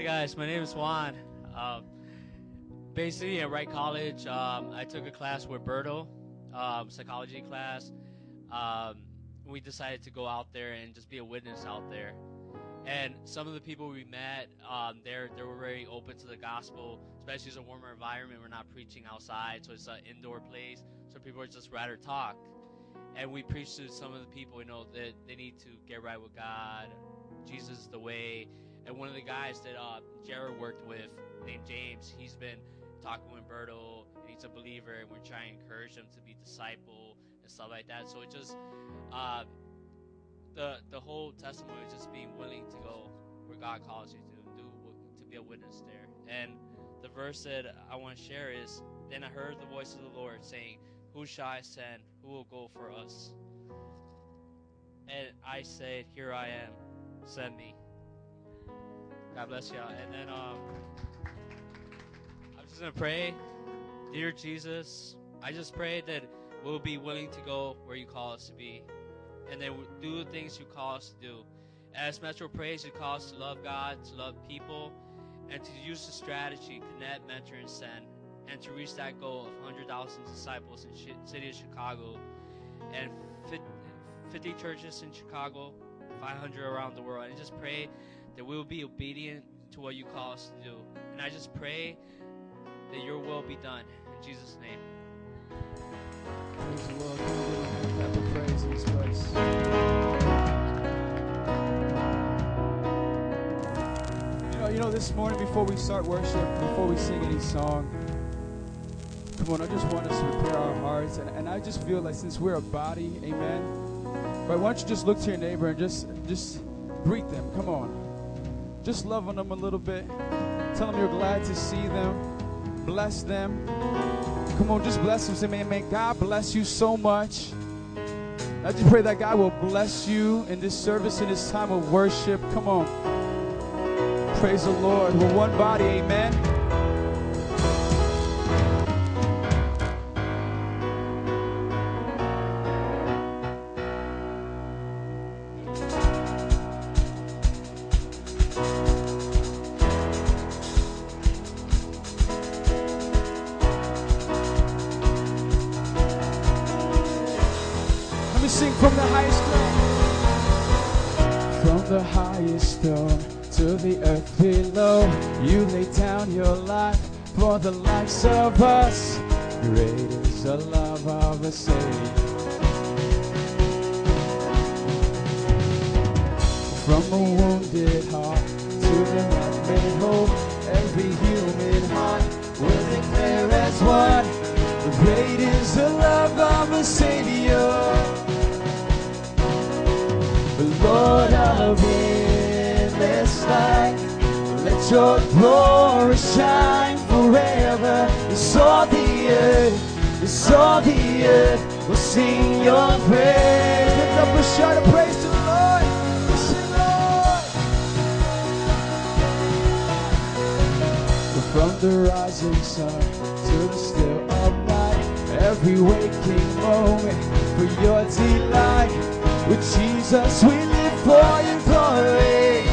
Hi guys, my name is Juan. Um, basically, at Wright College, um, I took a class with Berto, um, psychology class. Um, we decided to go out there and just be a witness out there. And some of the people we met, um, they're they were very open to the gospel, especially as a warmer environment. We're not preaching outside, so it's an indoor place. So people would just rather talk. And we preached to some of the people, you know, that they need to get right with God. Jesus is the way. And one of the guys that uh, Jared worked with, named James, he's been talking with Berto, and he's a believer, and we're trying to encourage him to be disciple and stuff like that. So it just, uh, the the whole testimony is just being willing to go where God calls you to do to be a witness there. And the verse that I want to share is, then I heard the voice of the Lord saying, "Who shall I send? Who will go for us?" And I said, "Here I am. Send me." God bless y'all. And then um, I'm just gonna pray, dear Jesus. I just pray that we'll be willing to go where you call us to be, and then do the things you call us to do. As Metro Praise, you call us to love God, to love people, and to use the strategy, connect, mentor, and send, and to reach that goal of 100,000 disciples in the city of Chicago, and 50 churches in Chicago, 500 around the world. And just pray that we will be obedient to what you call us to do. And I just pray that your will be done. In Jesus' name. You know, you know, this morning before we start worship, before we sing any song, come on, I just want us to prepare our hearts. And, and I just feel like since we're a body, amen. Right, why don't you just look to your neighbor and just just greet them. Come on. Just love on them a little bit. Tell them you're glad to see them. Bless them. Come on, just bless them. Say, man, man, God bless you so much. I just pray that God will bless you in this service, in this time of worship. Come on. Praise the Lord. We're one body. Amen. The rising sun to the still of night, every waking moment for your delight. With Jesus, we live for your glory.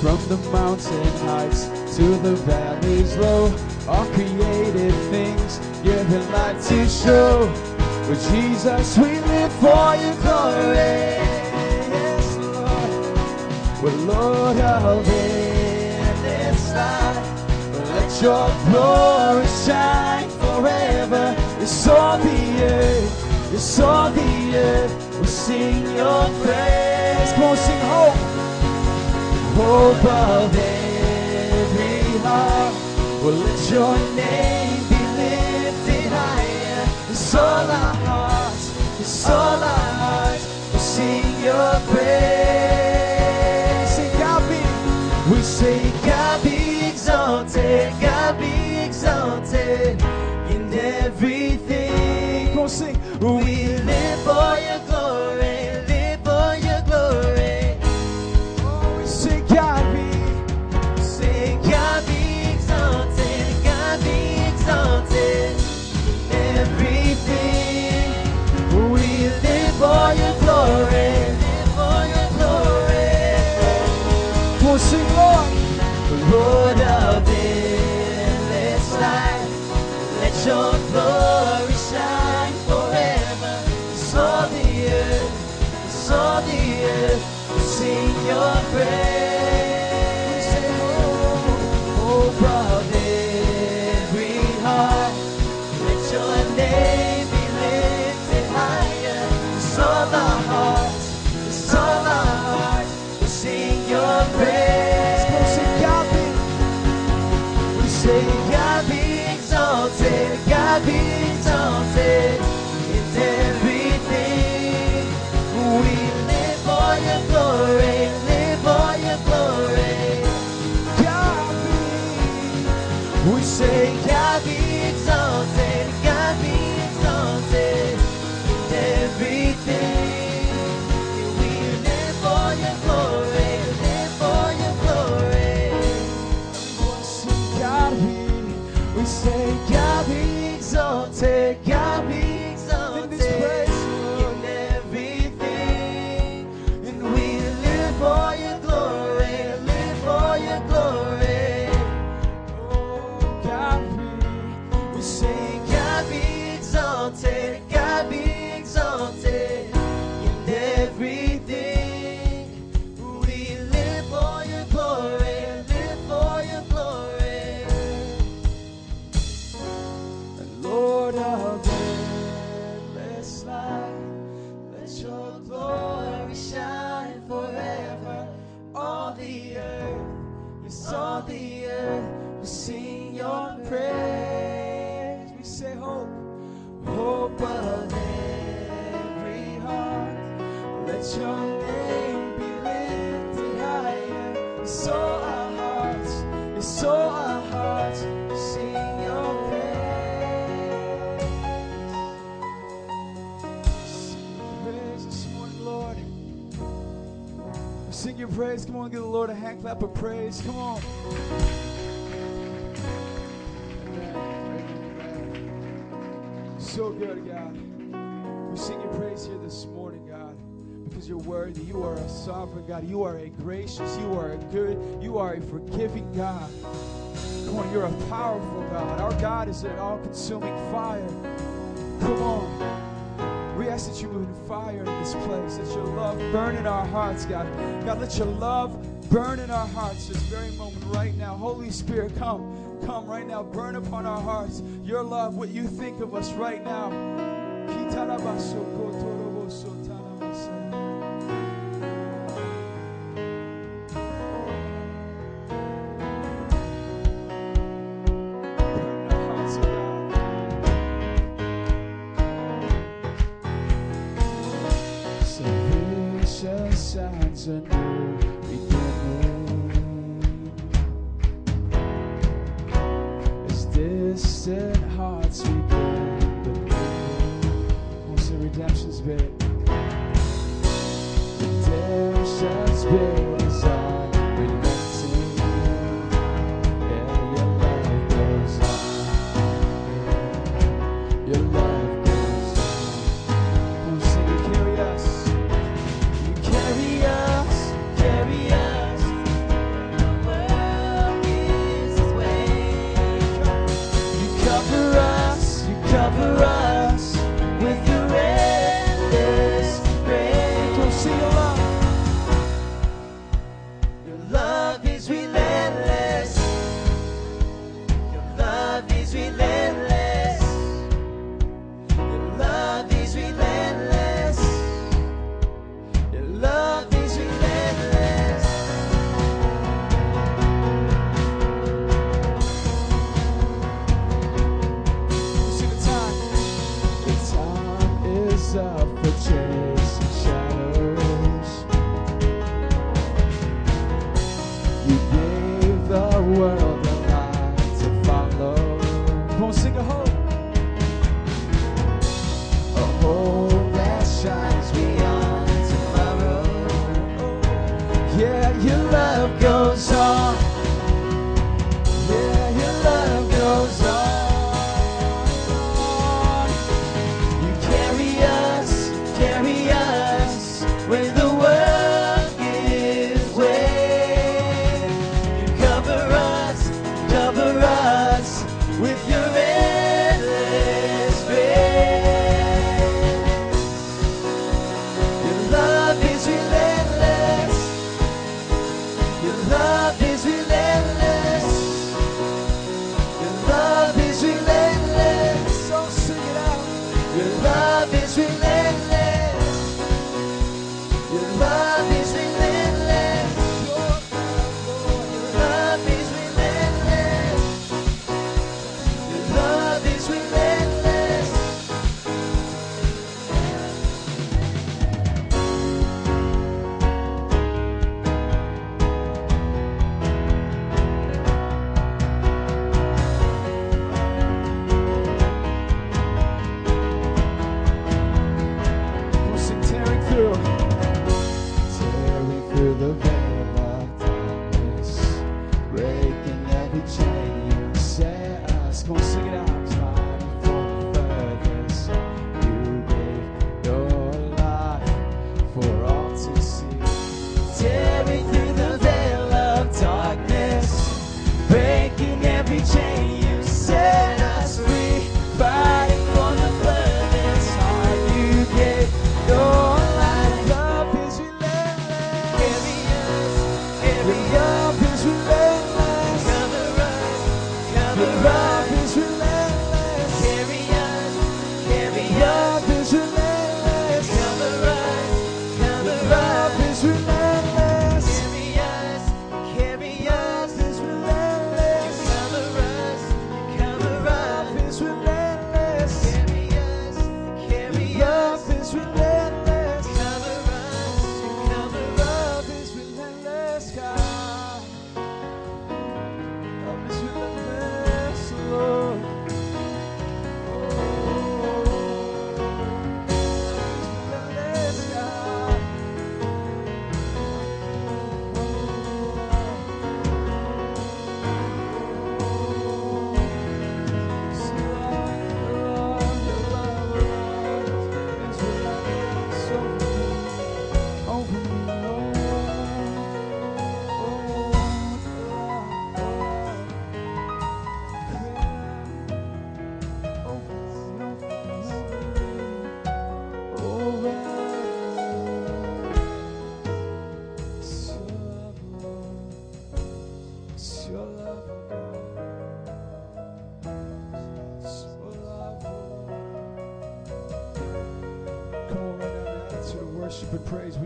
From the mountain heights to the valleys low, all created things give your light to show. With Jesus we live for your glory. We're Lord of endless light. Let your glory shine forever. It's all the earth. It's all the earth. We'll sing your praise. On, sing hope hope of every heart. Well, let your name be lifted higher. It's all our hearts, it's all our hearts. We'll sing your praise. Say, God be exalted, God be exalted in everything. Come on, sing. We live for your glory. Live for your glory, Oh, we say, God be, say, God be exalted, God be exalted in everything. We live for your glory. yo clap of praise. Come on. So good, God. We sing your praise here this morning, God, because you're worthy. You are a sovereign God. You are a gracious. You are a good. You are a forgiving God. Come on, you're a powerful God. Our God is an all consuming fire. Come on. We ask that you move in fire in this place, that your love burn in our hearts, God. God, let your love burn in our hearts this very moment right now. Holy Spirit, come, come right now. Burn upon our hearts your love, what you think of us right now.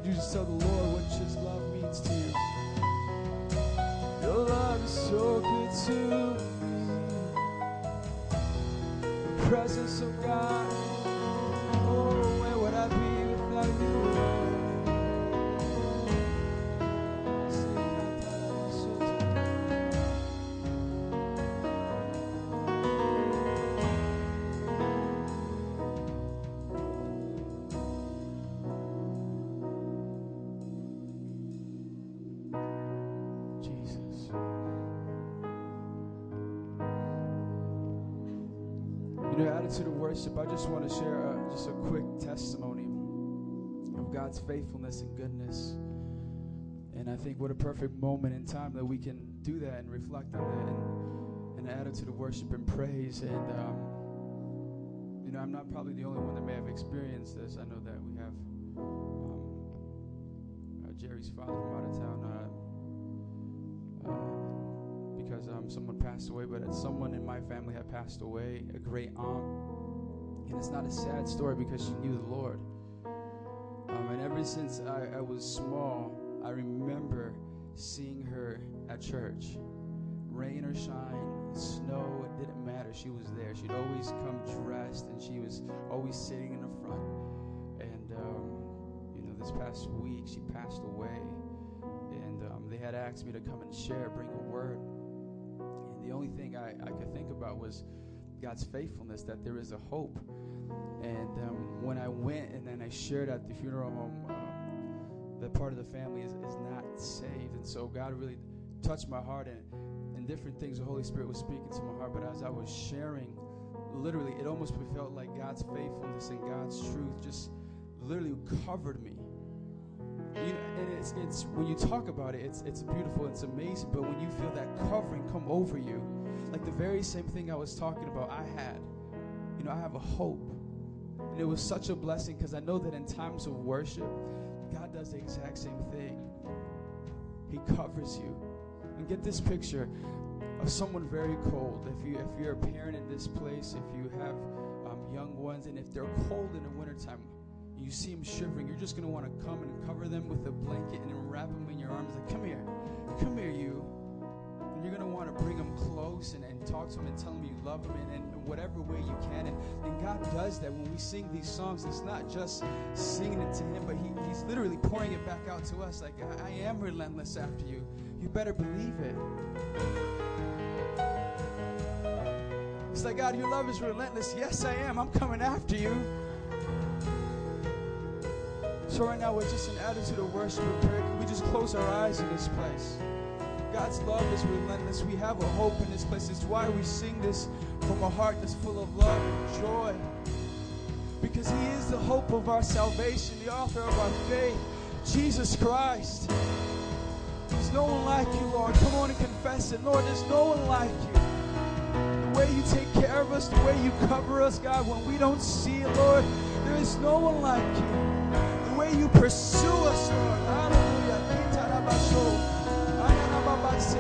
Would you just tell the worship, I just want to share a, just a quick testimony of God's faithfulness and goodness. And I think what a perfect moment in time that we can do that and reflect on that and an attitude of worship and praise. And, um, you know, I'm not probably the only one that may have experienced this. I know that we have um, uh, Jerry's father from out of town. Uh, uh, because um, someone passed away, but someone in my family had passed away, a great aunt. And it's not a sad story because she knew the Lord. Um, and ever since I, I was small, I remember seeing her at church. Rain or shine, snow, it didn't matter. She was there. She'd always come dressed and she was always sitting in the front. And, um, you know, this past week she passed away and um, they had asked me to come and share, bring a word. And the only thing I, I could think about was God's faithfulness, that there is a hope. And um, when I went and then I shared at the funeral home, um, that part of the family is, is not saved. And so God really touched my heart and, and different things the Holy Spirit was speaking to my heart. But as I was sharing, literally, it almost felt like God's faithfulness and God's truth just literally covered me. You know, and it's it's when you talk about it, it's it's beautiful, it's amazing. But when you feel that covering come over you, like the very same thing I was talking about, I had. You know, I have a hope, and it was such a blessing because I know that in times of worship, God does the exact same thing. He covers you, and get this picture of someone very cold. If you if you're a parent in this place, if you have um, young ones, and if they're cold in the wintertime, you see them shivering, you're just to want to come and cover them with a blanket and wrap them in your arms. Like, come here, come here, you. You're going to want to bring them close and, and talk to them and tell them you love them in, in whatever way you can. And, and God does that when we sing these songs. It's not just singing it to Him, but he, He's literally pouring it back out to us. Like, I, I am relentless after you. You better believe it. It's like, God, your love is relentless. Yes, I am. I'm coming after you. So right now, with just an attitude of worship and prayer, can we just close our eyes in this place? God's love is relentless. We have a hope in this place. It's why we sing this from a heart that's full of love and joy. Because He is the hope of our salvation, the author of our faith, Jesus Christ. There's no one like you, Lord. Come on and confess it. Lord, there's no one like you. The way you take care of us, the way you cover us, God, when we don't see it, Lord, there is no one like you the way you pursue us, Lord. Hallelujah. The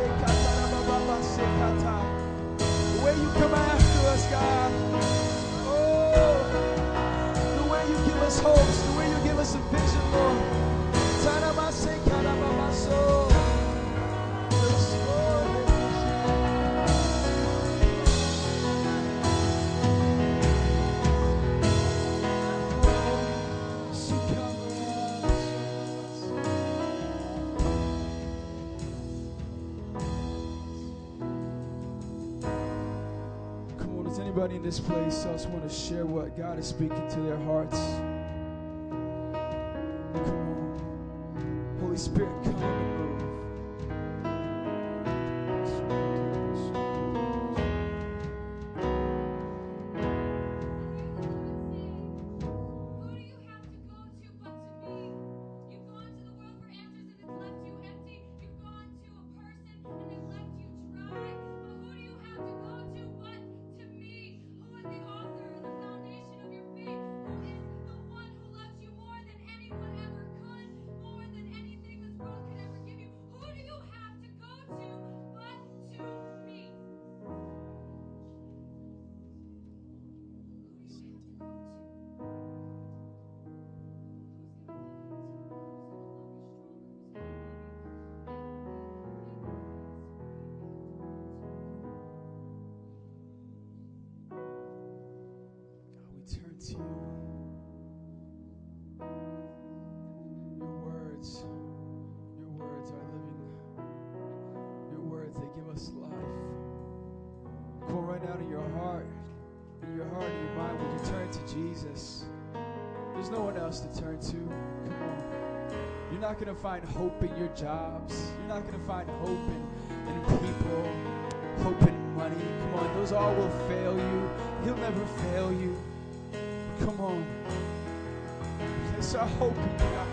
way you come after us, God. Oh, the way you give us hopes, the way you give us a vision, Lord. In this place else want to share what God is speaking to their hearts? Going to find hope in your jobs. You're not going to find hope in, in people, hope in money. Come on, those all will fail you. He'll never fail you. Come on. Place our hope in God.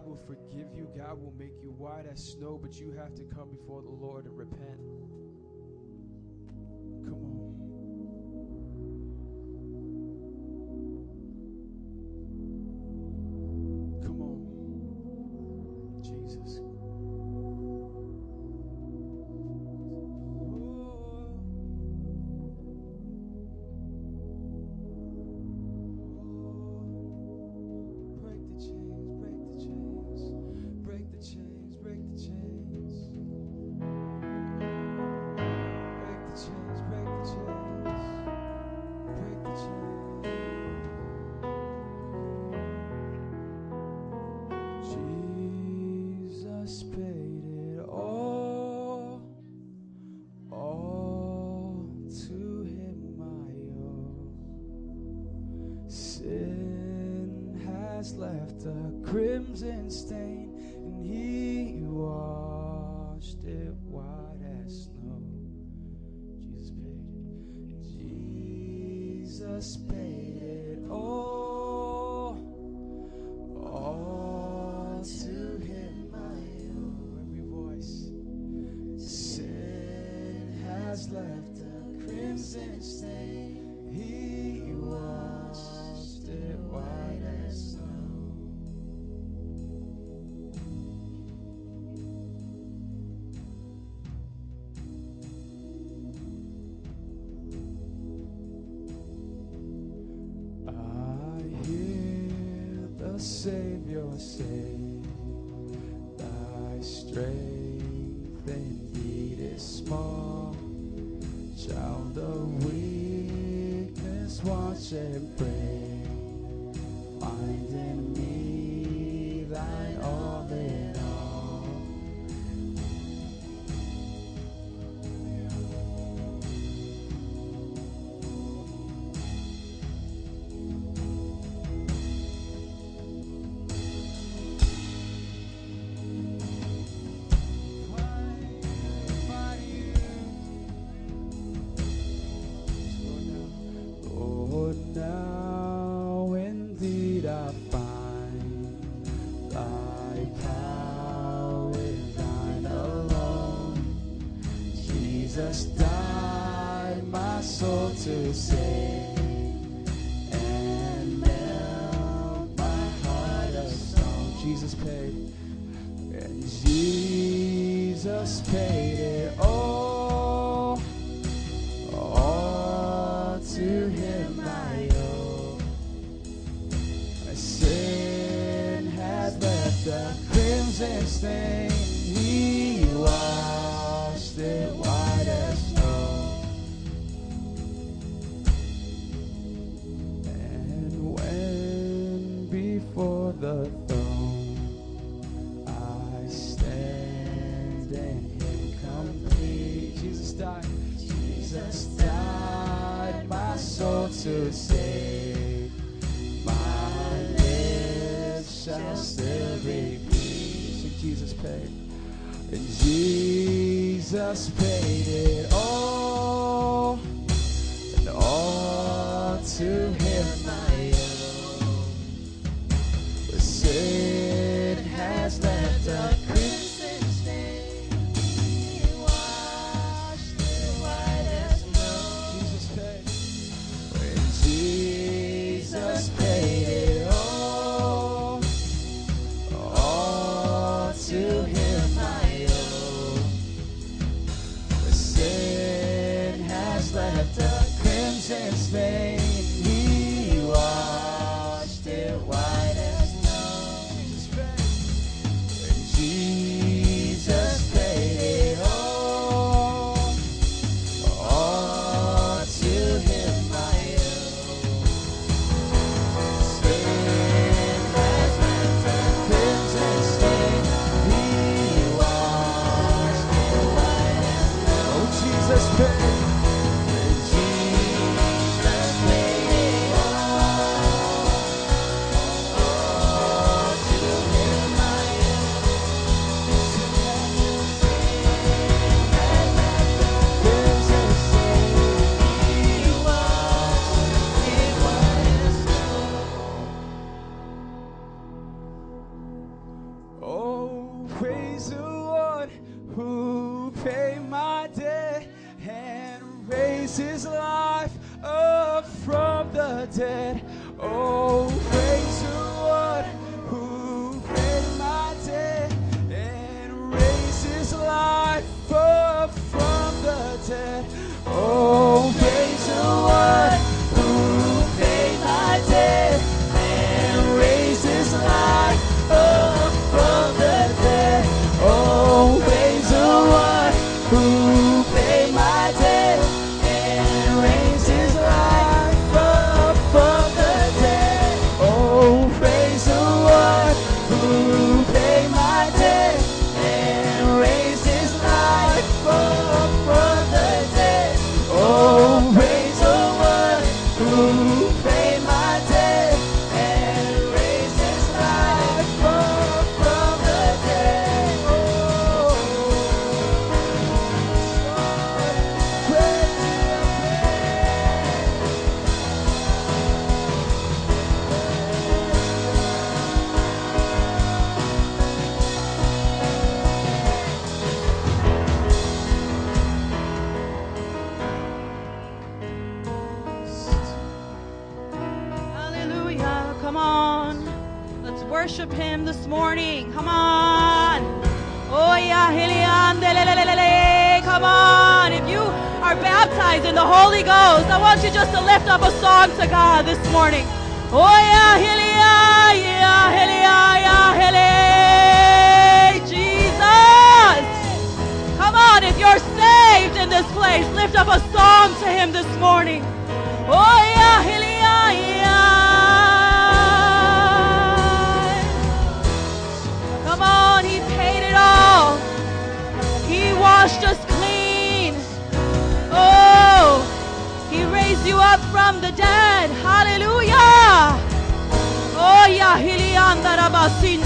God will forgive you. God will make you white as snow, but you have to come before the Lord and repent. Crimson stain, and he washed it white as snow. Jesus paid. Jesus paid Savior say, Thy strength indeed is small. Child of weakness, watch and pray. To save and melt my heart of stone. Jesus paid, and Jesus paid it all. All to him I owe. My sin had left a crimson stain. as pedras. baptized in the Holy Ghost. I want you just to lift up a song to God this morning. Oh yeah, Hilia, yeah, Hilia, yeah, Hilia, Jesus. Come on, if you're saved in this place, lift up a song to Him this morning. Oh yeah, Hilia, yeah. Come on, He paid it all. He washed us Oh, he raised you up from the dead. Hallelujah. Oh, Yahilianda Rabasin,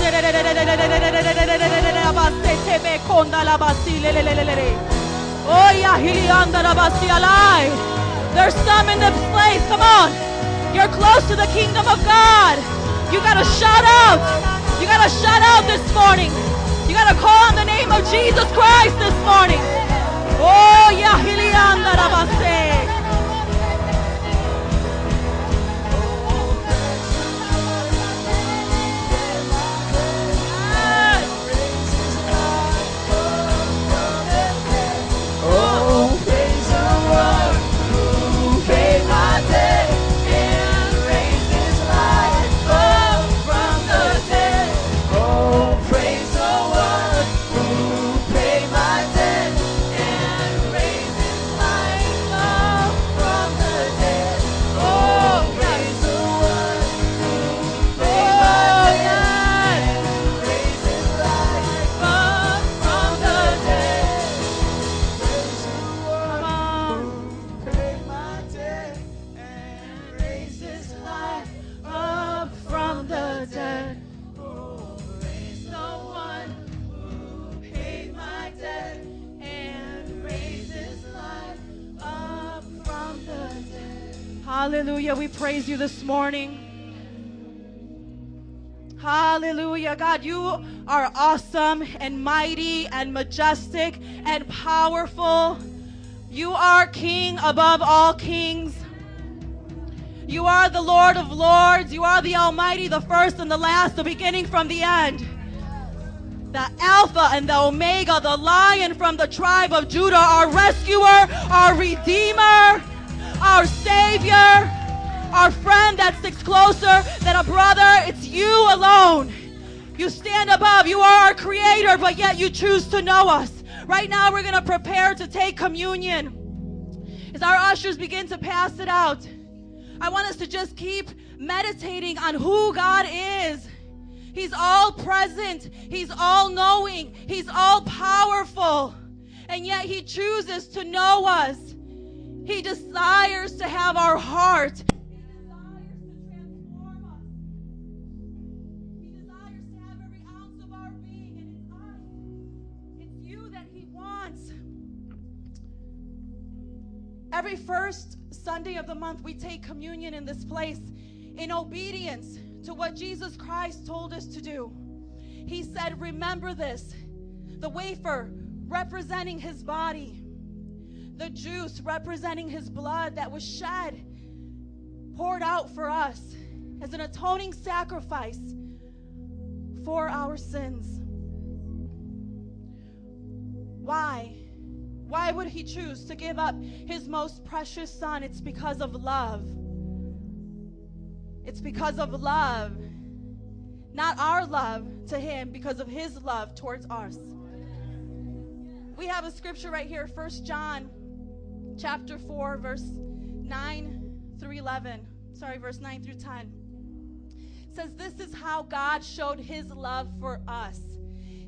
Oh, alive. There's some in this place. Come on. You're close to the kingdom of God. You got to shout out. You got to shout out this morning. You got to call on the name of Jesus Christ this morning. Oh, Yahili andarabase. We praise you this morning. Hallelujah. God, you are awesome and mighty and majestic and powerful. You are King above all kings. You are the Lord of lords. You are the Almighty, the first and the last, the beginning from the end. The Alpha and the Omega, the Lion from the tribe of Judah, our rescuer, our Redeemer, our Savior, our friend that sticks closer than a brother. It's you alone. You stand above. You are our Creator, but yet you choose to know us. Right now, we're going to prepare to take communion. As our ushers begin to pass it out, I want us to just keep meditating on who God is. He's all present, He's all knowing, He's all powerful, and yet He chooses to know us. He desires to have our heart. Every first Sunday of the month, we take communion in this place in obedience to what Jesus Christ told us to do. He said, Remember this the wafer representing his body, the juice representing his blood that was shed, poured out for us as an atoning sacrifice for our sins. Why? Why would he choose to give up his most precious son? It's because of love. It's because of love. Not our love to him, because of his love towards us. We have a scripture right here, 1 John chapter 4, verse 9 through 11. Sorry, verse 9 through 10. It says, This is how God showed his love for us.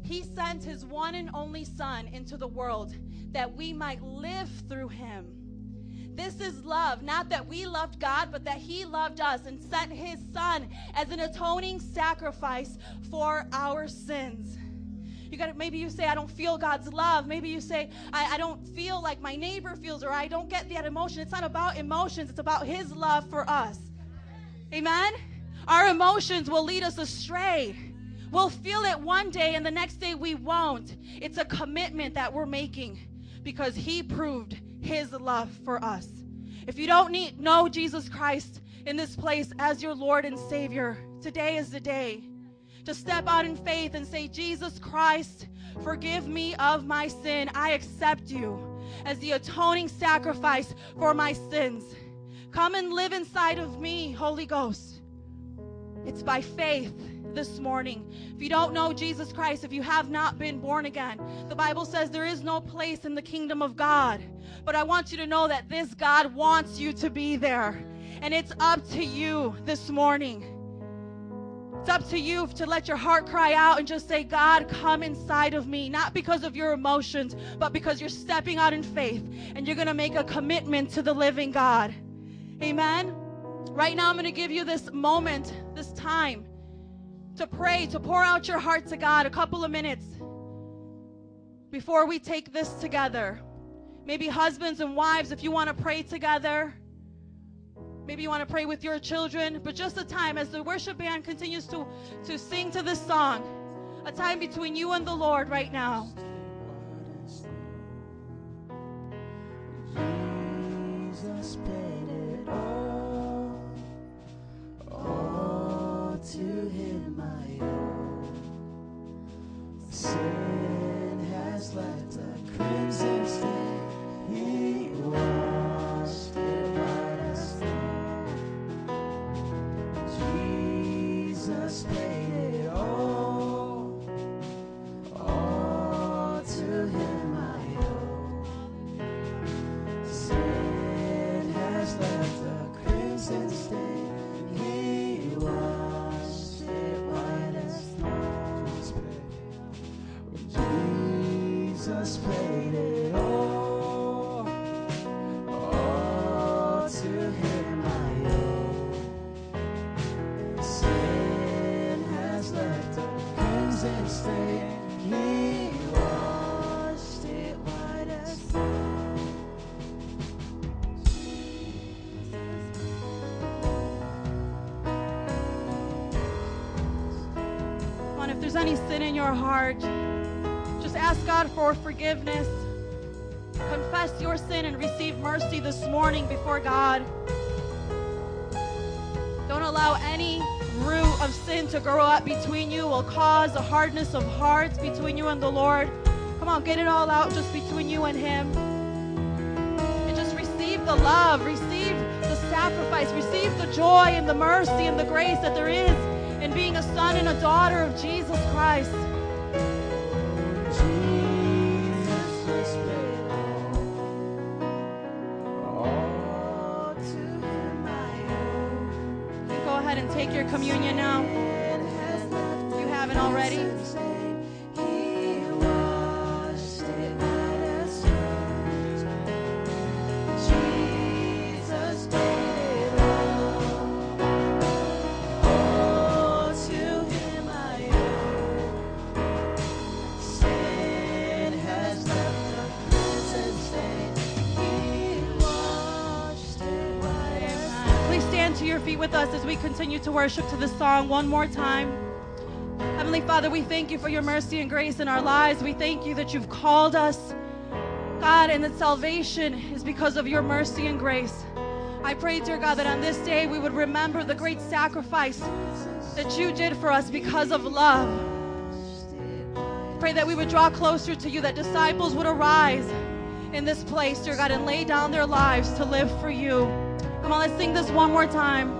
He sent his one and only Son into the world that we might live through him. This is love, not that we loved God, but that He loved us and sent His Son as an atoning sacrifice for our sins. You got maybe you say, I don't feel God's love. Maybe you say, I, I don't feel like my neighbor feels, or I don't get that emotion. It's not about emotions, it's about His love for us. Amen? Our emotions will lead us astray. We'll feel it one day and the next day we won't. It's a commitment that we're making because He proved His love for us. If you don't need, know Jesus Christ in this place as your Lord and Savior, today is the day to step out in faith and say, Jesus Christ, forgive me of my sin. I accept you as the atoning sacrifice for my sins. Come and live inside of me, Holy Ghost. It's by faith this morning. If you don't know Jesus Christ, if you have not been born again, the Bible says there is no place in the kingdom of God. But I want you to know that this God wants you to be there. And it's up to you this morning. It's up to you to let your heart cry out and just say, God, come inside of me. Not because of your emotions, but because you're stepping out in faith and you're going to make a commitment to the living God. Amen. Right now, I'm going to give you this moment, this time to pray, to pour out your heart to God. A couple of minutes before we take this together. Maybe husbands and wives, if you want to pray together. Maybe you want to pray with your children, but just a time as the worship band continues to, to sing to this song, a time between you and the Lord right now. Jesus paid it all, to Him I owe. Sin has left a crimson stain. He washed forgiveness. Confess your sin and receive mercy this morning before God. Don't allow any root of sin to grow up between you, will cause a hardness of hearts between you and the Lord. Come on, get it all out just between you and Him. And just receive the love, receive the sacrifice, receive the joy and the mercy and the grace that there is in being a son and a daughter of Jesus Christ. Take your communion now. You haven't already. We continue to worship to this song one more time. Heavenly Father, we thank you for your mercy and grace in our lives. We thank you that you've called us, God, and that salvation is because of your mercy and grace. I pray, dear God, that on this day we would remember the great sacrifice that you did for us because of love. Pray that we would draw closer to you, that disciples would arise in this place, dear God, and lay down their lives to live for you. Come on, let's sing this one more time.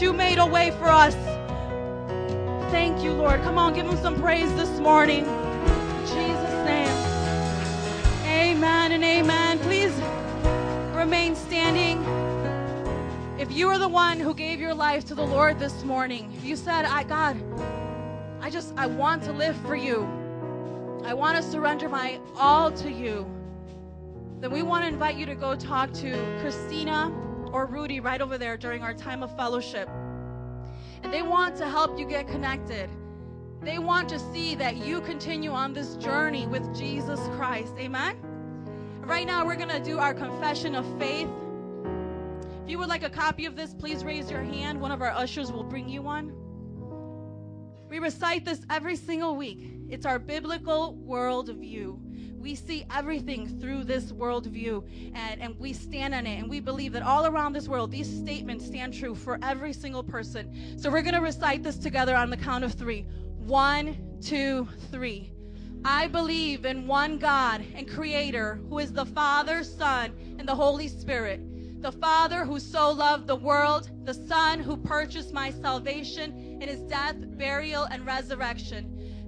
You made a way for us. Thank you, Lord. Come on, give him some praise this morning. In Jesus' name. Amen and amen. Please remain standing. If you are the one who gave your life to the Lord this morning, if you said, I God, I just I want to live for you. I want to surrender my all to you. Then we want to invite you to go talk to Christina or Rudy right over there during our time of fellowship. And they want to help you get connected. They want to see that you continue on this journey with Jesus Christ. Amen? Right now, we're going to do our confession of faith. If you would like a copy of this, please raise your hand. One of our ushers will bring you one. We recite this every single week. It's our biblical worldview. We see everything through this worldview and, and we stand on it. And we believe that all around this world, these statements stand true for every single person. So we're going to recite this together on the count of three. One, two, three. I believe in one God and Creator who is the Father, Son, and the Holy Spirit. The Father who so loved the world, the Son who purchased my salvation, in his death, burial, and resurrection,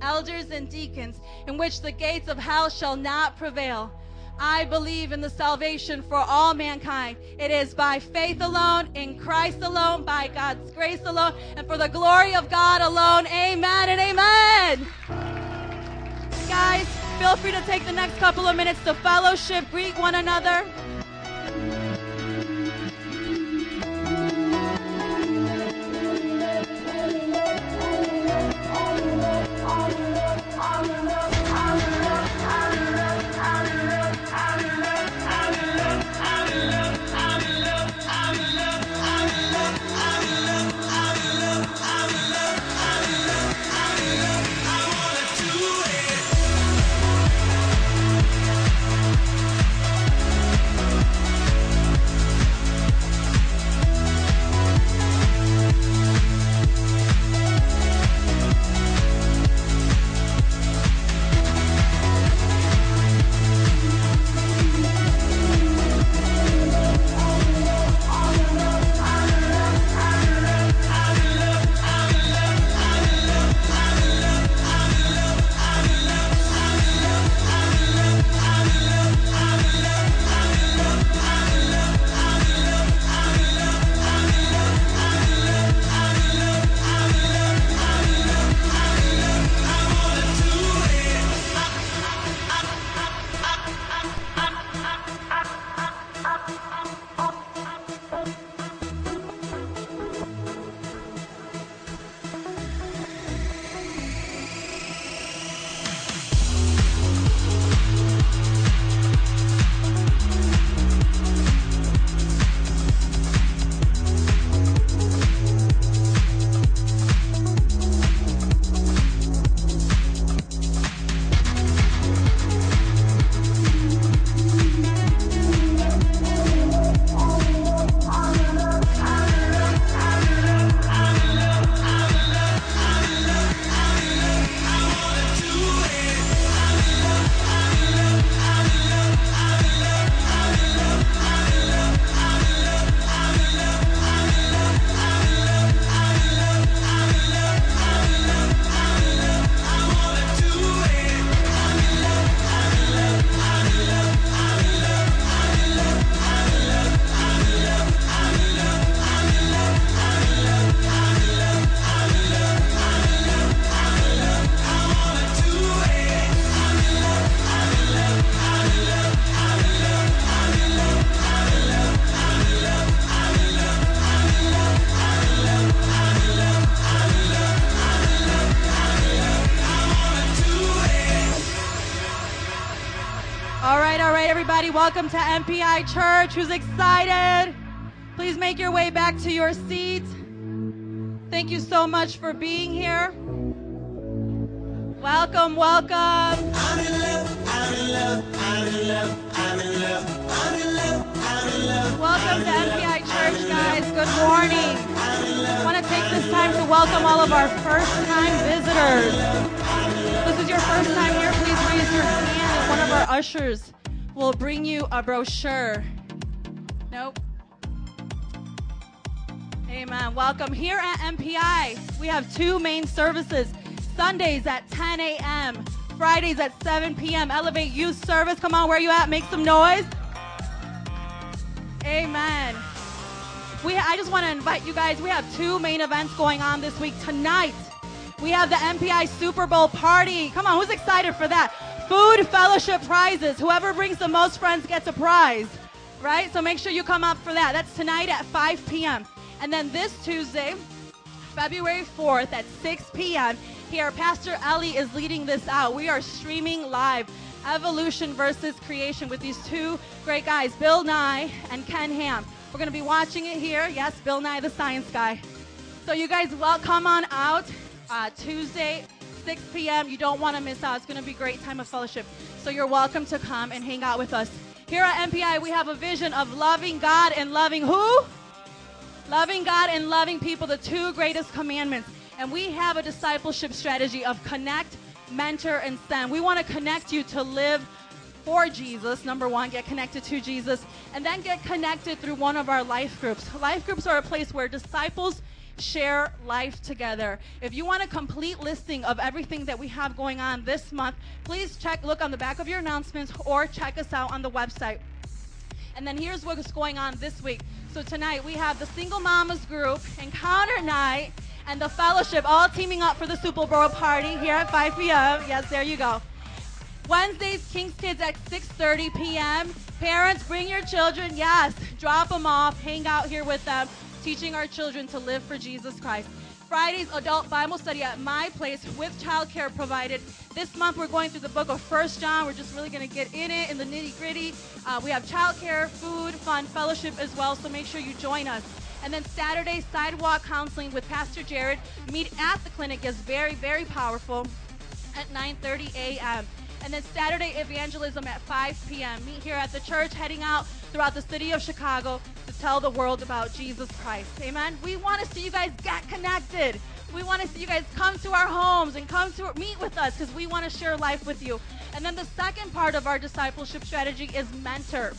elders and deacons, in which the gates of hell shall not prevail. I believe in the salvation for all mankind. It is by faith alone, in Christ alone, by God's grace alone, and for the glory of God alone. Amen and amen. Guys, feel free to take the next couple of minutes to fellowship, greet one another. Welcome to MPI Church. Who's excited? Please make your way back to your seat. Thank you so much for being here. Welcome, welcome. I'm in love, I'm in love, I'm in love, I'm in love, I'm in love, I'm in love. Welcome to MPI Church, guys. Good morning. I want to take this time to welcome all of our first time visitors. If this is your first time here, please raise your hand and one of our ushers will bring you a brochure. Nope. Amen. Welcome. Here at MPI, we have two main services Sundays at 10 a.m., Fridays at 7 p.m. Elevate Youth Service. Come on, where you at? Make some noise. Amen. We, I just want to invite you guys. We have two main events going on this week. Tonight, we have the MPI Super Bowl party. Come on, who's excited for that? Food fellowship prizes. Whoever brings the most friends gets a prize, right? So make sure you come up for that. That's tonight at 5 p.m. And then this Tuesday, February 4th at 6 p.m. Here, Pastor Ellie is leading this out. We are streaming live Evolution versus Creation with these two great guys, Bill Nye and Ken Ham. We're going to be watching it here. Yes, Bill Nye, the science guy. So you guys, well, come on out. uh, Tuesday, 6 p.m. You don't want to miss out. It's going to be a great time of fellowship. So you're welcome to come and hang out with us. Here at MPI, we have a vision of loving God and loving who? Loving God and loving people, the two greatest commandments. And we have a discipleship strategy of connect, mentor, and send. We want to connect you to live for Jesus, number one, get connected to Jesus, and then get connected through one of our life groups. Life groups are a place where disciples share life together. If you want a complete listing of everything that we have going on this month, please check, look on the back of your announcements or check us out on the website. And then here's what's going on this week. So tonight we have the Single Mamas group, Encounter Night, and the Fellowship all teaming up for the Super Bowl party here at 5 p.m. Yes, there you go. Wednesdays, King's Kids at 6:30 p.m. Parents, bring your children. Yes, drop them off. Hang out here with them, teaching our children to live for Jesus Christ. Fridays, adult Bible study at my place with childcare provided. This month, we're going through the book of First John. We're just really going to get in it, in the nitty gritty. Uh, we have childcare, food, fun, fellowship as well. So make sure you join us. And then Saturday, sidewalk counseling with Pastor Jared. Meet at the clinic is very, very powerful at 9:30 a.m. And then Saturday evangelism at 5 p.m. Meet here at the church, heading out throughout the city of Chicago to tell the world about Jesus Christ. Amen. We want to see you guys get connected. We want to see you guys come to our homes and come to meet with us because we want to share life with you. And then the second part of our discipleship strategy is mentor.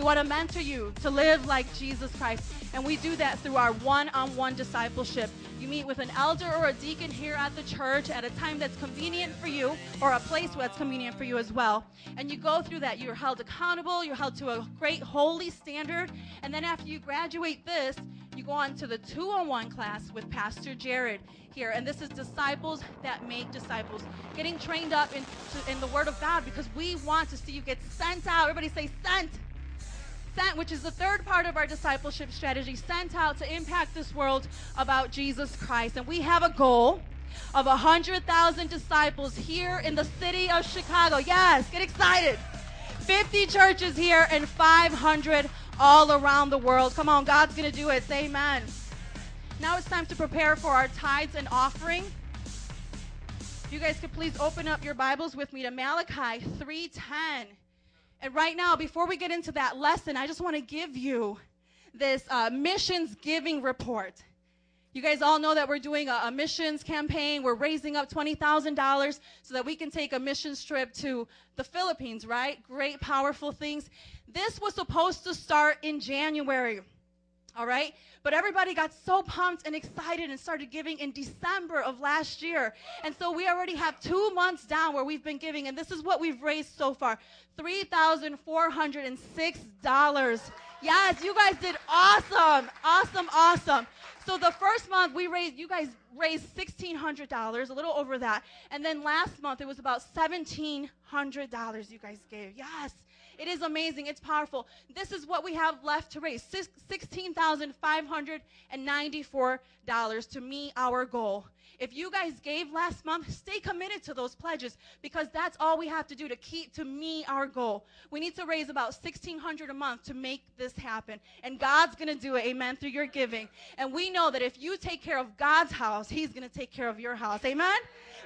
We want to mentor you to live like Jesus Christ. And we do that through our one on one discipleship. You meet with an elder or a deacon here at the church at a time that's convenient for you, or a place that's convenient for you as well. And you go through that. You're held accountable, you're held to a great holy standard. And then after you graduate this, you go on to the two on one class with Pastor Jared here. And this is disciples that make disciples, getting trained up in, to, in the Word of God because we want to see you get sent out. Everybody say, sent sent, which is the third part of our discipleship strategy, sent out to impact this world about Jesus Christ. And we have a goal of 100,000 disciples here in the city of Chicago. Yes, get excited. 50 churches here and 500 all around the world. Come on, God's going to do it. Say amen. Now it's time to prepare for our tithes and offering. You guys could please open up your Bibles with me to Malachi 3:10. And right now, before we get into that lesson, I just want to give you this uh, missions giving report. You guys all know that we're doing a, a missions campaign. We're raising up $20,000 so that we can take a missions trip to the Philippines, right? Great, powerful things. This was supposed to start in January. All right? But everybody got so pumped and excited and started giving in December of last year. And so we already have two months down where we've been giving, and this is what we've raised so far $3,406. Yes, you guys did awesome. Awesome, awesome. So the first month we raised, you guys raised $1,600, a little over that. And then last month it was about $1,700 you guys gave. Yes. It is amazing. It's powerful. This is what we have left to raise $16,594 to meet our goal. If you guys gave last month, stay committed to those pledges because that's all we have to do to keep to meet our goal. We need to raise about 1600 a month to make this happen. And God's going to do it, amen, through your giving. And we know that if you take care of God's house, he's going to take care of your house. Amen.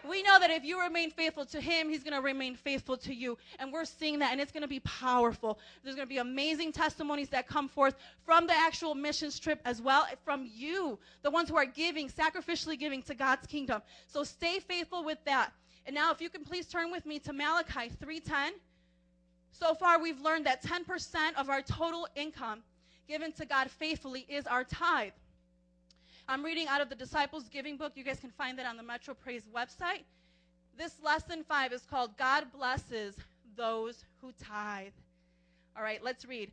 We know that if you remain faithful to him, he's going to remain faithful to you. And we're seeing that and it's going to be powerful. There's going to be amazing testimonies that come forth from the actual missions trip as well from you, the ones who are giving, sacrificially giving to God's kingdom. So stay faithful with that. And now if you can please turn with me to Malachi 3:10. So far we've learned that 10% of our total income given to God faithfully is our tithe. I'm reading out of the Disciples Giving book. You guys can find that on the Metro Praise website. This lesson 5 is called God blesses those who tithe. All right, let's read.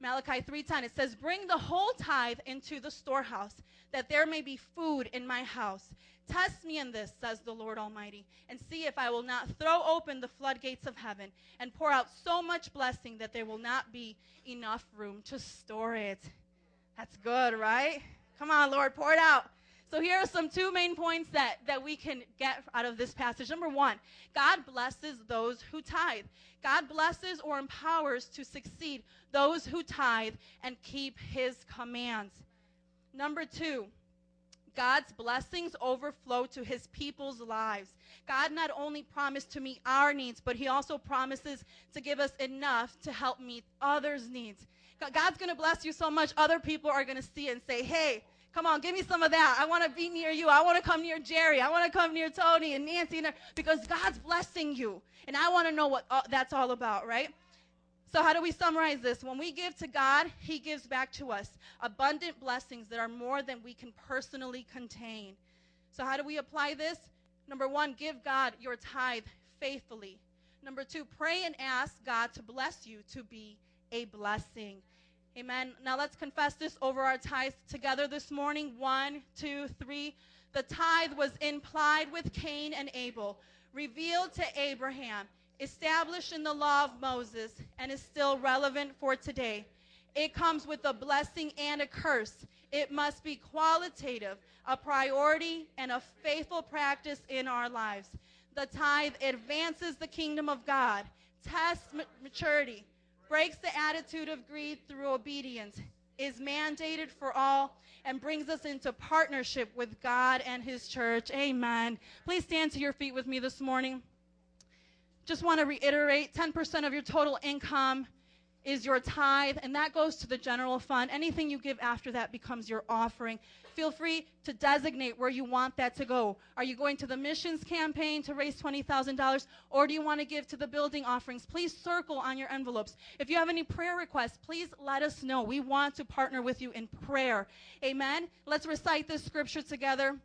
Malachi 3:10 it says bring the whole tithe into the storehouse that there may be food in my house test me in this says the Lord Almighty and see if I will not throw open the floodgates of heaven and pour out so much blessing that there will not be enough room to store it that's good right come on Lord pour it out so here are some two main points that, that we can get out of this passage. Number one, God blesses those who tithe. God blesses or empowers to succeed those who tithe and keep his commands. Number two, God's blessings overflow to his people's lives. God not only promised to meet our needs, but he also promises to give us enough to help meet others' needs. God's going to bless you so much, other people are going to see and say, hey, come on, give me some of that. I want to be near you. I want to come near Jerry. I want to come near Tony and Nancy, and because God's blessing you. And I want to know what uh, that's all about, right? So, how do we summarize this? When we give to God, He gives back to us abundant blessings that are more than we can personally contain. So, how do we apply this? Number one, give God your tithe faithfully. Number two, pray and ask God to bless you to be a blessing. Amen. Now let's confess this over our tithes together this morning. One, two, three. The tithe was implied with Cain and Abel, revealed to Abraham, established in the law of Moses, and is still relevant for today. It comes with a blessing and a curse. It must be qualitative, a priority, and a faithful practice in our lives. The tithe advances the kingdom of God, tests maturity, breaks the attitude of greed through obedience, is mandated for all, and brings us into partnership with God and His church. Amen. Please stand to your feet with me this morning. Just want to reiterate 10% of your total income is your tithe, and that goes to the general fund. Anything you give after that becomes your offering. Feel free to designate where you want that to go. Are you going to the missions campaign to raise $20,000, or do you want to give to the building offerings? Please circle on your envelopes. If you have any prayer requests, please let us know. We want to partner with you in prayer. Amen. Let's recite this scripture together.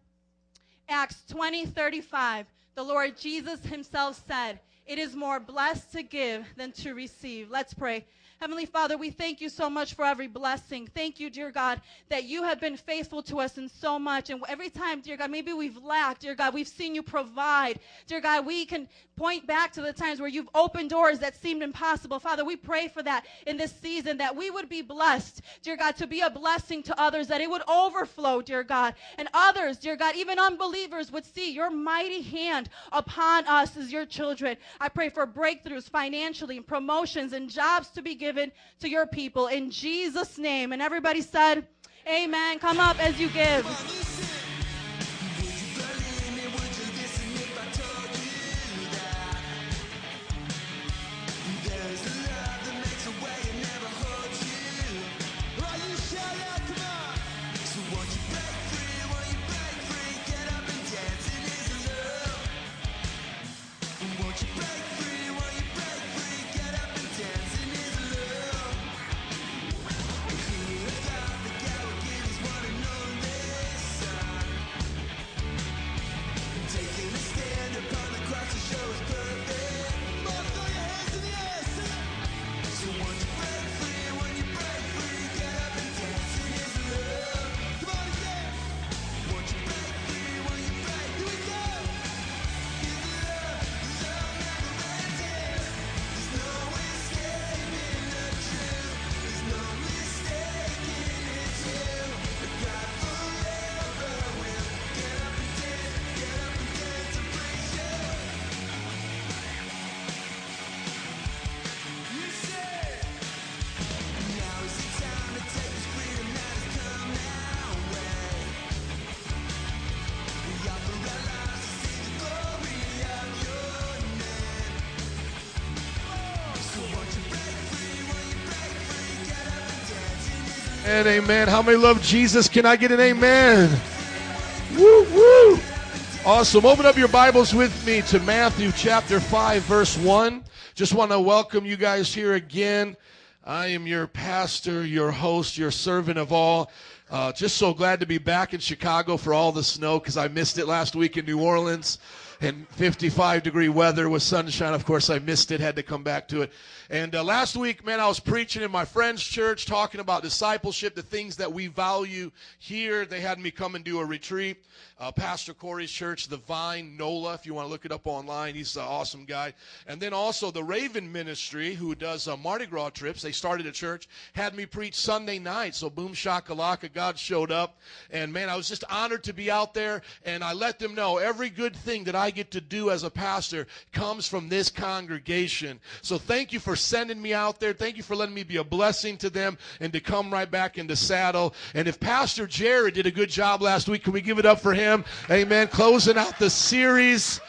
Acts 20, 35. The Lord Jesus himself said, It is more blessed to give than to receive. Let's pray. Heavenly Father, we thank you so much for every blessing. Thank you, dear God, that you have been faithful to us in so much. And every time, dear God, maybe we've lacked, dear God, we've seen you provide. Dear God, we can point back to the times where you've opened doors that seemed impossible. Father, we pray for that in this season, that we would be blessed, dear God, to be a blessing to others, that it would overflow, dear God. And others, dear God, even unbelievers would see your mighty hand upon us as your children. I pray for breakthroughs financially and promotions and jobs to be given to your people in Jesus' name. And everybody said, Amen. Come up as you give. And amen. How many love Jesus? Can I get an amen? Woo, woo. Awesome. Open up your Bibles with me to Matthew chapter 5, verse 1. Just want to welcome you guys here again. I am your pastor, your host, your servant of all. Uh, just so glad to be back in Chicago for all the snow because I missed it last week in New Orleans and 55 degree weather with sunshine. Of course, I missed it, had to come back to it. And uh, last week, man, I was preaching in my friend's church talking about discipleship, the things that we value here. They had me come and do a retreat. Uh, Pastor Corey's church, The Vine, NOLA, if you want to look it up online. He's an awesome guy. And then also the Raven Ministry, who does uh, Mardi Gras trips. They started a church, had me preach Sunday night. So boom shakalaka, God showed up. And man, I was just honored to be out there. And I let them know every good thing that I get to do as a pastor comes from this congregation. So thank you for sending me out there. Thank you for letting me be a blessing to them and to come right back into saddle. And if Pastor Jared did a good job last week, can we give it up for him? Amen. Closing out the series.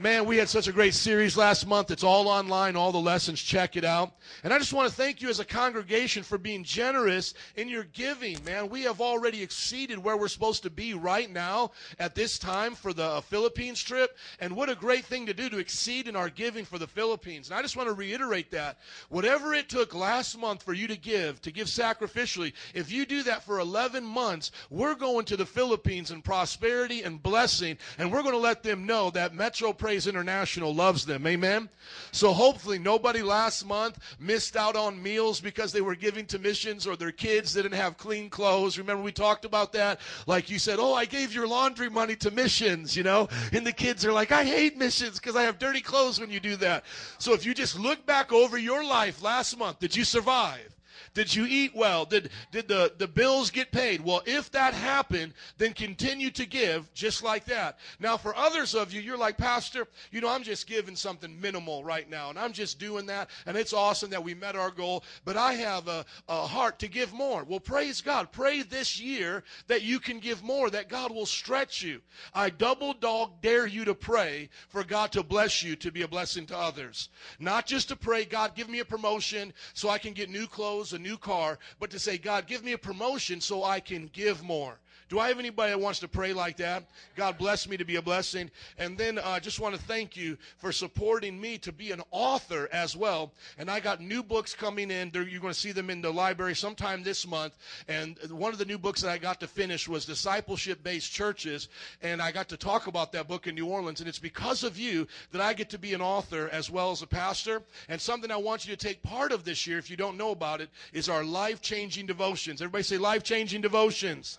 Man, we had such a great series last month. It's all online, all the lessons. Check it out. And I just want to thank you as a congregation for being generous in your giving, man. We have already exceeded where we're supposed to be right now at this time for the Philippines trip. And what a great thing to do to exceed in our giving for the Philippines. And I just want to reiterate that. Whatever it took last month for you to give, to give sacrificially, if you do that for 11 months, we're going to the Philippines in prosperity and blessing. And we're going to let them know that Metro Praise International loves them. Amen. So hopefully nobody last month missed out on meals because they were giving to missions or their kids didn't have clean clothes. Remember we talked about that? Like you said, "Oh, I gave your laundry money to missions," you know? And the kids are like, "I hate missions because I have dirty clothes when you do that." So if you just look back over your life last month, did you survive? Did you eat well? Did, did the, the bills get paid? Well, if that happened, then continue to give just like that. Now, for others of you, you're like, Pastor, you know, I'm just giving something minimal right now, and I'm just doing that, and it's awesome that we met our goal, but I have a, a heart to give more. Well, praise God. Pray this year that you can give more, that God will stretch you. I double dog dare you to pray for God to bless you to be a blessing to others. Not just to pray, God, give me a promotion so I can get new clothes, a new car, but to say, God, give me a promotion so I can give more. Do I have anybody that wants to pray like that? God bless me to be a blessing. And then I uh, just want to thank you for supporting me to be an author as well. And I got new books coming in. They're, you're going to see them in the library sometime this month. And one of the new books that I got to finish was Discipleship Based Churches. And I got to talk about that book in New Orleans. And it's because of you that I get to be an author as well as a pastor. And something I want you to take part of this year, if you don't know about it, is our life changing devotions. Everybody say life changing devotions.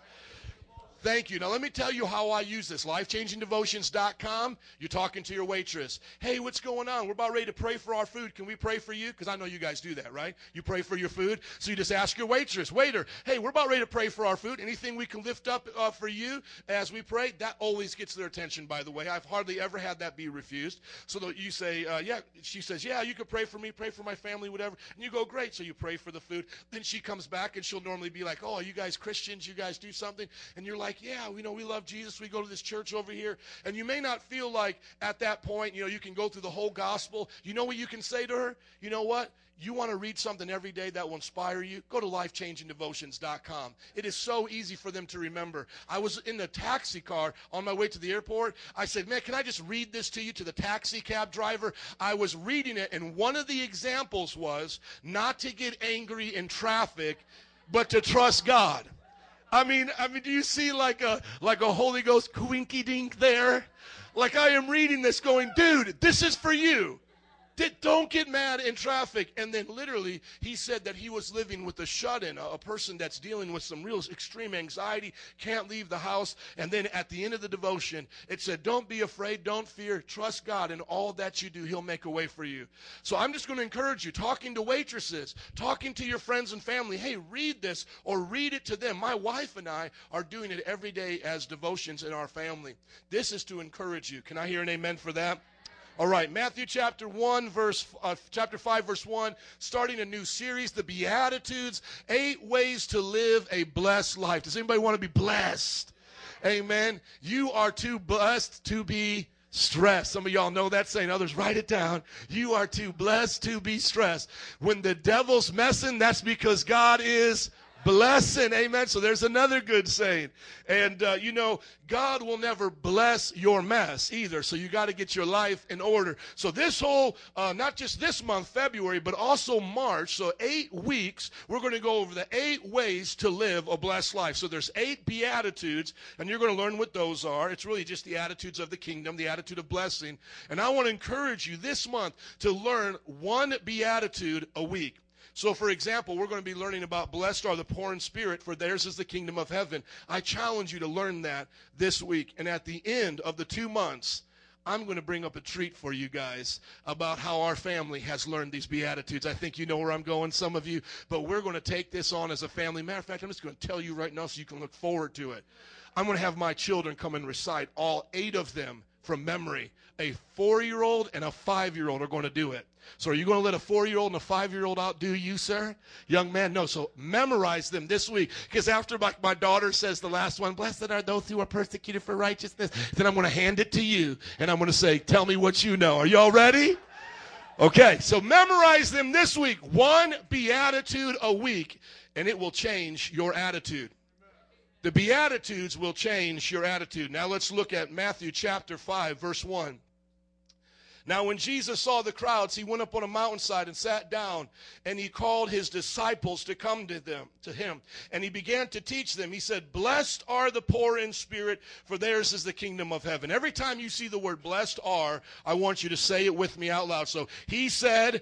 Thank you. Now, let me tell you how I use this. LifeChangingDevotions.com. You're talking to your waitress. Hey, what's going on? We're about ready to pray for our food. Can we pray for you? Because I know you guys do that, right? You pray for your food. So you just ask your waitress, waiter, hey, we're about ready to pray for our food. Anything we can lift up uh, for you as we pray? That always gets their attention, by the way. I've hardly ever had that be refused. So that you say, uh, yeah, she says, yeah, you can pray for me, pray for my family, whatever. And you go, great. So you pray for the food. Then she comes back and she'll normally be like, oh, you guys Christians? You guys do something? And you're like, yeah, we know we love Jesus. We go to this church over here. And you may not feel like at that point, you know, you can go through the whole gospel. You know what you can say to her? You know what? You want to read something every day that will inspire you? Go to lifechangingdevotions.com. It is so easy for them to remember. I was in the taxi car on my way to the airport. I said, Man, can I just read this to you to the taxi cab driver? I was reading it, and one of the examples was not to get angry in traffic, but to trust God. I mean, I mean, do you see like a like a Holy Ghost quinky dink there? Like I am reading this, going, dude, this is for you. Did, don't get mad in traffic. And then literally, he said that he was living with a shut-in, a, a person that's dealing with some real extreme anxiety, can't leave the house. And then at the end of the devotion, it said, "Don't be afraid, don't fear, trust God in all that you do. He'll make a way for you." So I'm just going to encourage you, talking to waitresses, talking to your friends and family. Hey, read this or read it to them. My wife and I are doing it every day as devotions in our family. This is to encourage you. Can I hear an amen for that? All right, Matthew chapter 1, verse, uh, chapter 5, verse 1, starting a new series, the Beatitudes, eight ways to live a blessed life. Does anybody want to be blessed? Amen. You are too blessed to be stressed. Some of y'all know that saying, others write it down. You are too blessed to be stressed. When the devil's messing, that's because God is blessing. Amen. So there's another good saying. And, uh, you know, God will never bless your mess either. So you got to get your life in order. So this whole, uh, not just this month, February, but also March, so eight weeks, we're going to go over the eight ways to live a blessed life. So there's eight beatitudes, and you're going to learn what those are. It's really just the attitudes of the kingdom, the attitude of blessing. And I want to encourage you this month to learn one beatitude a week. So, for example, we're going to be learning about blessed are the poor in spirit, for theirs is the kingdom of heaven. I challenge you to learn that this week. And at the end of the two months, I'm going to bring up a treat for you guys about how our family has learned these Beatitudes. I think you know where I'm going, some of you, but we're going to take this on as a family. Matter of fact, I'm just going to tell you right now so you can look forward to it. I'm going to have my children come and recite all eight of them from memory. A four year old and a five year old are going to do it. So, are you going to let a four year old and a five year old outdo you, sir? Young man, no. So, memorize them this week. Because after my, my daughter says the last one, Blessed are those who are persecuted for righteousness, then I'm going to hand it to you. And I'm going to say, Tell me what you know. Are y'all ready? Okay, so memorize them this week. One beatitude a week, and it will change your attitude. The Beatitudes will change your attitude. Now let's look at Matthew chapter 5, verse 1. Now, when Jesus saw the crowds, he went up on a mountainside and sat down, and he called his disciples to come to them, to him. And he began to teach them. He said, Blessed are the poor in spirit, for theirs is the kingdom of heaven. Every time you see the word blessed are, I want you to say it with me out loud. So he said,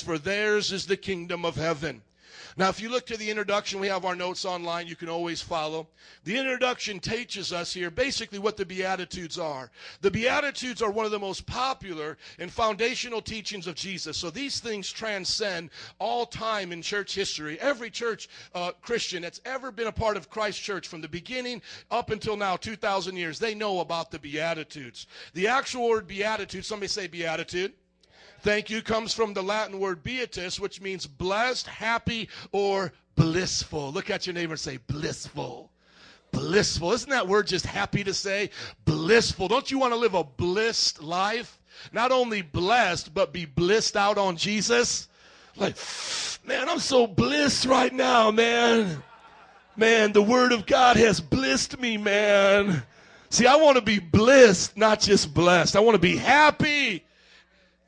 for theirs is the kingdom of heaven. Now, if you look to the introduction, we have our notes online. You can always follow. The introduction teaches us here basically what the Beatitudes are. The Beatitudes are one of the most popular and foundational teachings of Jesus. So these things transcend all time in church history. Every church uh, Christian that's ever been a part of Christ Church from the beginning up until now, 2,000 years, they know about the Beatitudes. The actual word Beatitude, somebody say Beatitude thank you comes from the Latin word beatus, which means blessed, happy, or blissful. Look at your neighbor and say blissful. Blissful. Isn't that word just happy to say? Blissful. Don't you want to live a blissed life? Not only blessed, but be blissed out on Jesus? Like, man, I'm so blissed right now, man. Man, the word of God has blissed me, man. See, I want to be blissed, not just blessed. I want to be happy.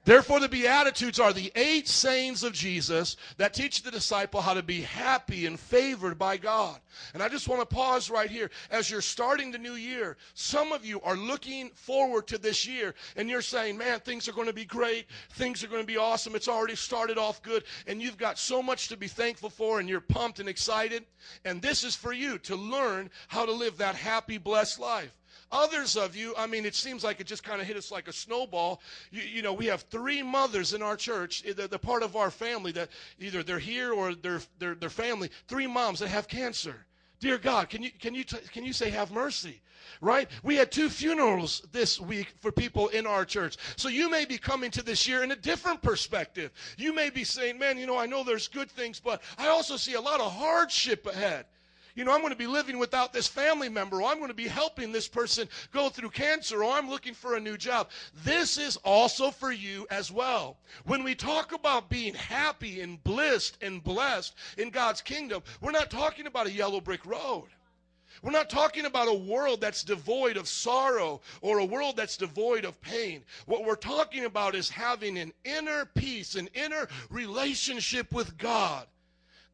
Therefore, the Beatitudes are the eight sayings of Jesus that teach the disciple how to be happy and favored by God. And I just want to pause right here. As you're starting the new year, some of you are looking forward to this year and you're saying, man, things are going to be great. Things are going to be awesome. It's already started off good. And you've got so much to be thankful for and you're pumped and excited. And this is for you to learn how to live that happy, blessed life. Others of you, I mean, it seems like it just kind of hit us like a snowball. You, you, know, we have three mothers in our church, eh, the, the part of our family that either they're here or they're, they're, they're family, three moms that have cancer. Dear God, can you, can you, t- can you say have mercy? Right? We had two funerals this week for people in our church. So you may be coming to this year in a different perspective. You may be saying, man, you know, I know there's good things, but I also see a lot of hardship ahead you know, I'm going to be living without this family member, or I'm going to be helping this person go through cancer, or I'm looking for a new job. This is also for you as well. When we talk about being happy and blissed and blessed in God's kingdom, we're not talking about a yellow brick road. We're not talking about a world that's devoid of sorrow or a world that's devoid of pain. What we're talking about is having an inner peace, an inner relationship with God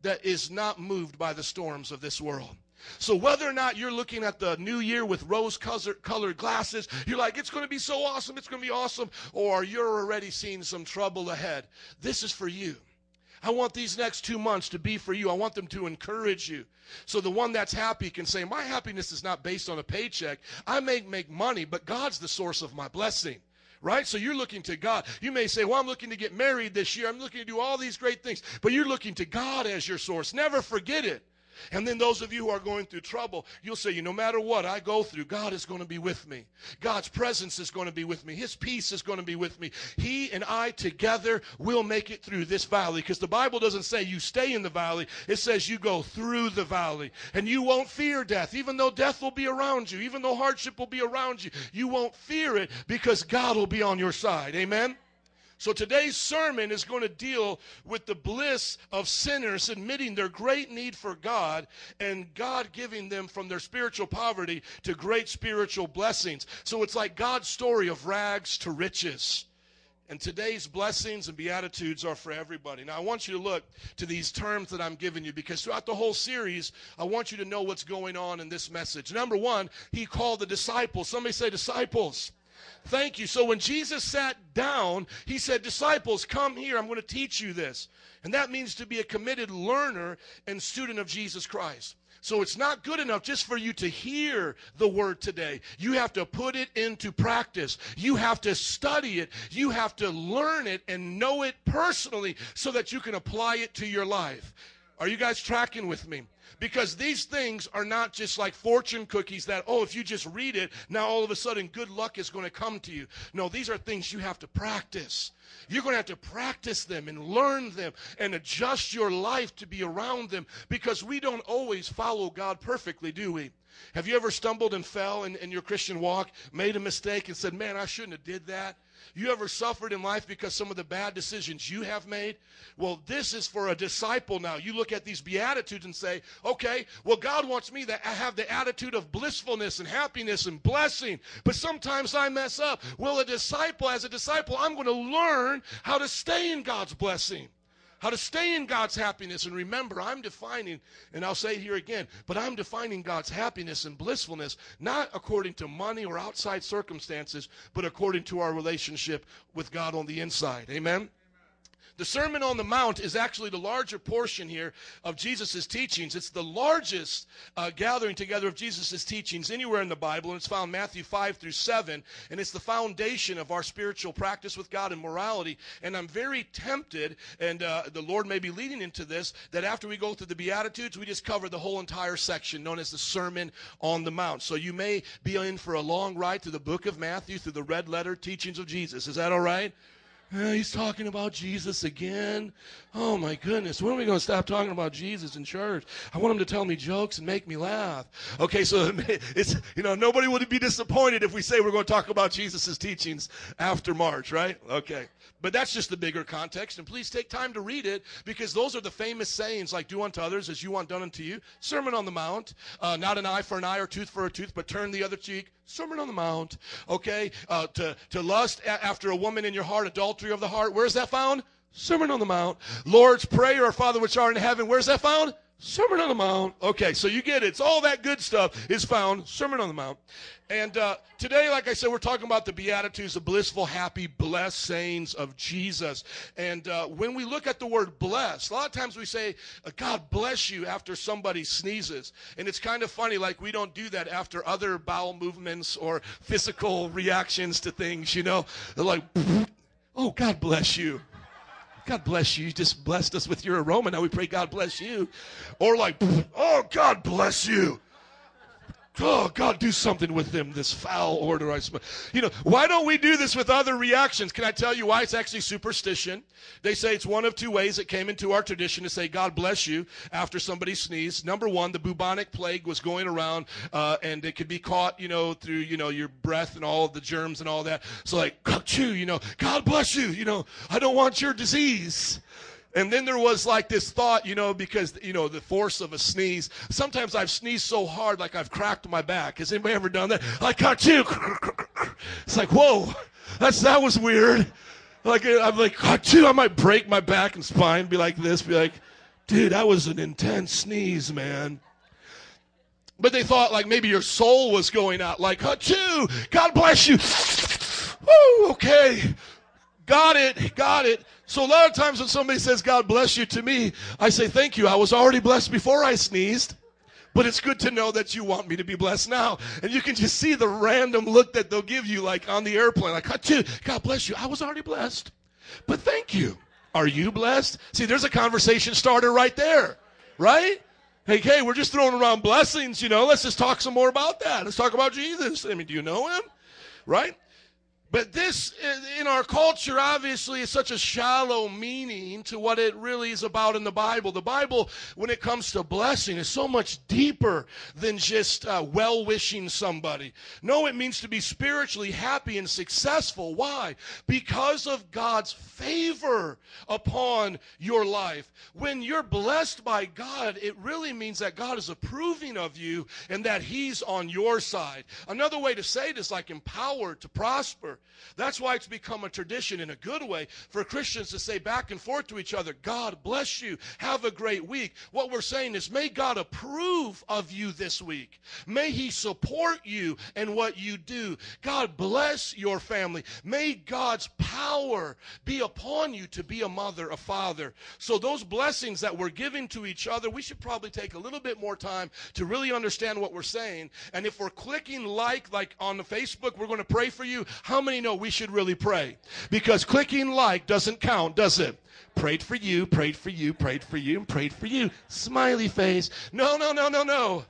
that is not moved by the storms of this world. So whether or not you're looking at the new year with rose colored glasses, you're like, it's going to be so awesome, it's going to be awesome, or you're already seeing some trouble ahead. This is for you. I want these next two months to be for you. I want them to encourage you. So the one that's happy can say, my happiness is not based on a paycheck. I may make money, but God's the source of my blessing right? So you're looking to God. You may say, Well, I'm looking to get married this year. I'm looking to do all these great things. But you're looking to God as your source. Never forget it. And then those of you who are going through trouble, you'll say, you no matter what I go through, God is going to be with me. God's presence is going to be with me. His peace is going to be with me. He and I together will make it through this valley because the Bible doesn't say you stay in the valley. It says you go through the valley and you won't fear death. Even though death will be around you, even though hardship will be around you, you won't fear it because God will be on your side. Amen? So today's sermon is going to deal with the bliss of sinners admitting their great need for God and God giving them from their spiritual poverty to great spiritual blessings. So it's like God's story of rags to riches. And today's blessings and beatitudes are for everybody. Now, I want you to look to these terms that I'm giving you because throughout the whole series, I want you to know what's going on in this message. Number one, he called the disciples. Somebody say disciples. Thank you. So when Jesus sat down, he said, Disciples, come here. I'm going to teach you this. And that means to be a committed learner and student of Jesus Christ. So it's not good enough just for you to hear the word today. You have to put it into practice. You have to study it. You have to learn it and know it personally so that you can apply it to your life. Are you guys tracking with me? Because these things are not just like fortune cookies that, oh, if you just read it, now all of a sudden good luck is going to come to you. No, these are things you have to practice. You're going to have to practice them and learn them and adjust your life to be around them because we don't always follow God perfectly, do we? Have you ever stumbled and fell in, in your Christian walk, made a mistake and said, man, I shouldn't have did that? You ever suffered in life because some of the bad decisions you have made? Well, this is for a disciple now. You look at these beatitudes and say, okay, well, God wants me to have the attitude of blissfulness and happiness and blessing, but sometimes I mess up. Well, a disciple, as a disciple, I'm going to learn how to stay in God's blessing how to stay in God's happiness. And remember, I'm defining, and I'll say it here again, but I'm defining God's happiness and blissfulness not according to money or outside circumstances, but according to our relationship with God on the inside. Amen? The Sermon on the Mount is actually the larger portion here of Jesus' teachings. It's the largest uh, gathering together of Jesus' teachings anywhere in the Bible, and it's found Matthew 5 through 7, and it's the foundation of our spiritual practice with God and morality. And I'm very tempted, and uh, the Lord may be leading into this, that after we go through the Beatitudes, we just cover the whole entire section known as the Sermon on the Mount. So you may be in for a long ride through the book of Matthew, through the red letter teachings of Jesus. Is that all right? He's talking about Jesus again. Oh my goodness. When are we going to stop talking about Jesus in church? I want him to tell me jokes and make me laugh. Okay, so it's, you know, nobody would be disappointed if we say we're going to talk about Jesus' teachings after March, right? Okay. But that's just the bigger context. And please take time to read it because those are the famous sayings like do unto others as you want done unto you. Sermon on the Mount. Uh, not an eye for an eye or tooth for a tooth, but turn the other cheek. Sermon on the Mount. Okay. Uh, to, to lust a- after a woman in your heart, adultery of the heart. Where's that found? Sermon on the Mount. Lord's Prayer, our Father which art in heaven. Where's that found? Sermon on the Mount. Okay, so you get it. It's all that good stuff is found. Sermon on the Mount. And uh, today, like I said, we're talking about the Beatitudes, the blissful, happy, blessed sayings of Jesus. And uh, when we look at the word blessed, a lot of times we say, uh, God bless you after somebody sneezes. And it's kind of funny, like we don't do that after other bowel movements or physical reactions to things, you know? They're like, oh, God bless you. God bless you. You just blessed us with your aroma. Now we pray, God bless you. Or like, oh, God bless you. Oh, God, do something with them, this foul order I smell. You know, why don't we do this with other reactions? Can I tell you why? It's actually superstition. They say it's one of two ways it came into our tradition to say, God bless you, after somebody sneezed. Number one, the bubonic plague was going around, uh, and it could be caught, you know, through, you know, your breath and all the germs and all that. So, like, chew, you know, God bless you, you know, I don't want your disease. And then there was like this thought, you know, because, you know, the force of a sneeze. Sometimes I've sneezed so hard, like I've cracked my back. Has anybody ever done that? Like, you. It's like, whoa, that's, that was weird. Like, uh, I'm like, you. I might break my back and spine, be like this, be like, dude, that was an intense sneeze, man. But they thought like maybe your soul was going out, like, you. God bless you. Woo, okay. Got it, got it. So a lot of times when somebody says, God bless you to me, I say, thank you. I was already blessed before I sneezed. But it's good to know that you want me to be blessed now. And you can just see the random look that they'll give you, like on the airplane, like, God bless you. I was already blessed. But thank you. Are you blessed? See, there's a conversation starter right there, right? Hey, hey, we're just throwing around blessings, you know. Let's just talk some more about that. Let's talk about Jesus. I mean, do you know him? Right? But this, in our culture, obviously, is such a shallow meaning to what it really is about in the Bible. The Bible, when it comes to blessing, is so much deeper than just uh, well wishing somebody. No, it means to be spiritually happy and successful. Why? Because of God's favor upon your life. When you're blessed by God, it really means that God is approving of you and that He's on your side. Another way to say it is like empowered to prosper. That's why it's become become a tradition in a good way for Christians to say back and forth to each other, God bless you. Have a great week. What we're saying is, may God approve of you this week. May He support you in what you do. God bless your family. May God's power be upon you to be a mother, a father. So, those blessings that we're giving to each other, we should probably take a little bit more time to really understand what we're saying. And if we're clicking like, like on the Facebook, we're going to pray for you. How many know we should really pray? Because clicking like doesn't count, does it? Prayed for you, prayed for you, prayed for you, and prayed for you. Smiley face. No, no, no, no, no.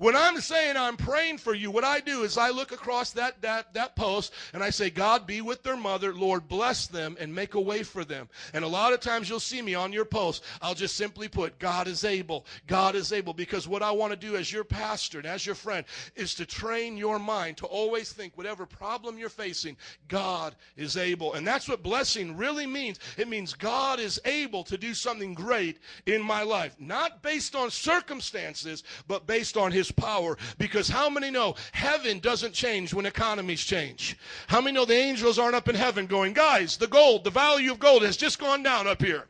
When I'm saying I'm praying for you, what I do is I look across that, that, that post and I say, God be with their mother. Lord, bless them and make a way for them. And a lot of times you'll see me on your post. I'll just simply put, God is able. God is able. Because what I want to do as your pastor and as your friend is to train your mind to always think whatever problem you're facing, God is able. And that's what blessing really means. It means God is able to do something great in my life. Not based on circumstances, but based on his power. Because how many know heaven doesn't change when economies change? How many know the angels aren't up in heaven going, guys, the gold, the value of gold has just gone down up here.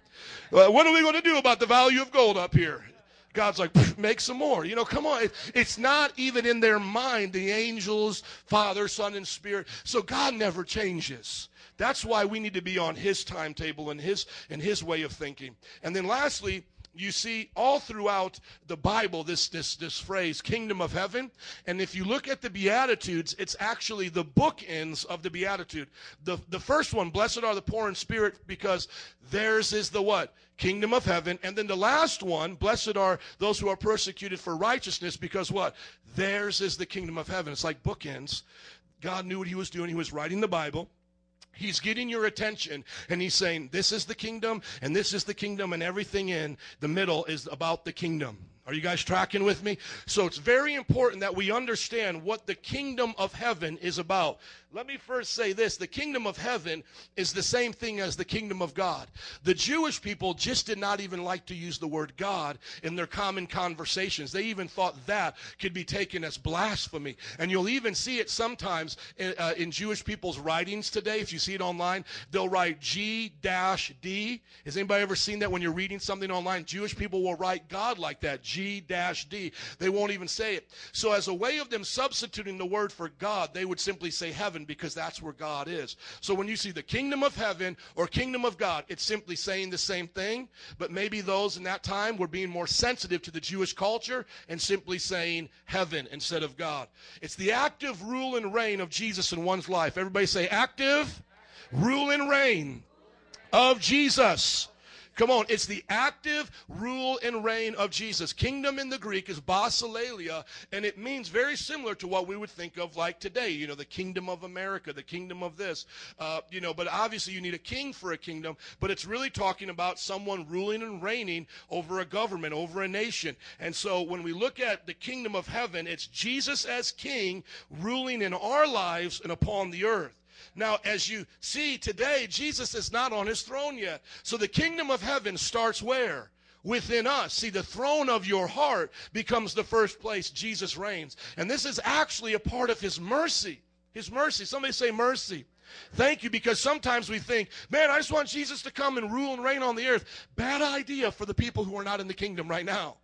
Uh, what are we going to do about the value of gold up here? God's like, make some more. You know, come on. It- it's not even in their mind, the angels, Father, Son, and Spirit. So God never changes. That's why we need to be on his timetable and his and his way of thinking. And then lastly, you see all throughout the Bible this this this phrase kingdom of heaven. And if you look at the beatitudes it's actually the bookends of the beatitude. The the first one blessed are the poor in spirit because theirs is the what? Kingdom of heaven. And then the last one blessed are those who are persecuted for righteousness because what? Theirs is the kingdom of heaven. It's like bookends. God knew what he was doing. He was writing the Bible He's getting your attention and he's saying, This is the kingdom, and this is the kingdom, and everything in the middle is about the kingdom. Are you guys tracking with me? So it's very important that we understand what the kingdom of heaven is about. Let me first say this the kingdom of heaven is the same thing as the kingdom of God. The Jewish people just did not even like to use the word God in their common conversations. They even thought that could be taken as blasphemy. And you'll even see it sometimes in, uh, in Jewish people's writings today. If you see it online, they'll write G dash D. Has anybody ever seen that when you're reading something online? Jewish people will write God like that, G dash D. They won't even say it. So, as a way of them substituting the word for God, they would simply say heaven because that's where God is. So, when you see the kingdom of heaven or kingdom of God, it's simply saying the same thing, but maybe those in that time were being more sensitive to the Jewish culture and simply saying heaven instead of God. It's the active rule and reign of Jesus in one's life. Everybody say active rule and reign of Jesus. Come on, it's the active rule and reign of Jesus. Kingdom in the Greek is basileia, and it means very similar to what we would think of like today. You know, the kingdom of America, the kingdom of this. Uh, you know, but obviously you need a king for a kingdom, but it's really talking about someone ruling and reigning over a government, over a nation. And so when we look at the kingdom of heaven, it's Jesus as king ruling in our lives and upon the earth. Now, as you see today, Jesus is not on his throne yet. So the kingdom of heaven starts where? Within us. See, the throne of your heart becomes the first place Jesus reigns. And this is actually a part of his mercy. His mercy. Somebody say mercy. Thank you, because sometimes we think, man, I just want Jesus to come and rule and reign on the earth. Bad idea for the people who are not in the kingdom right now.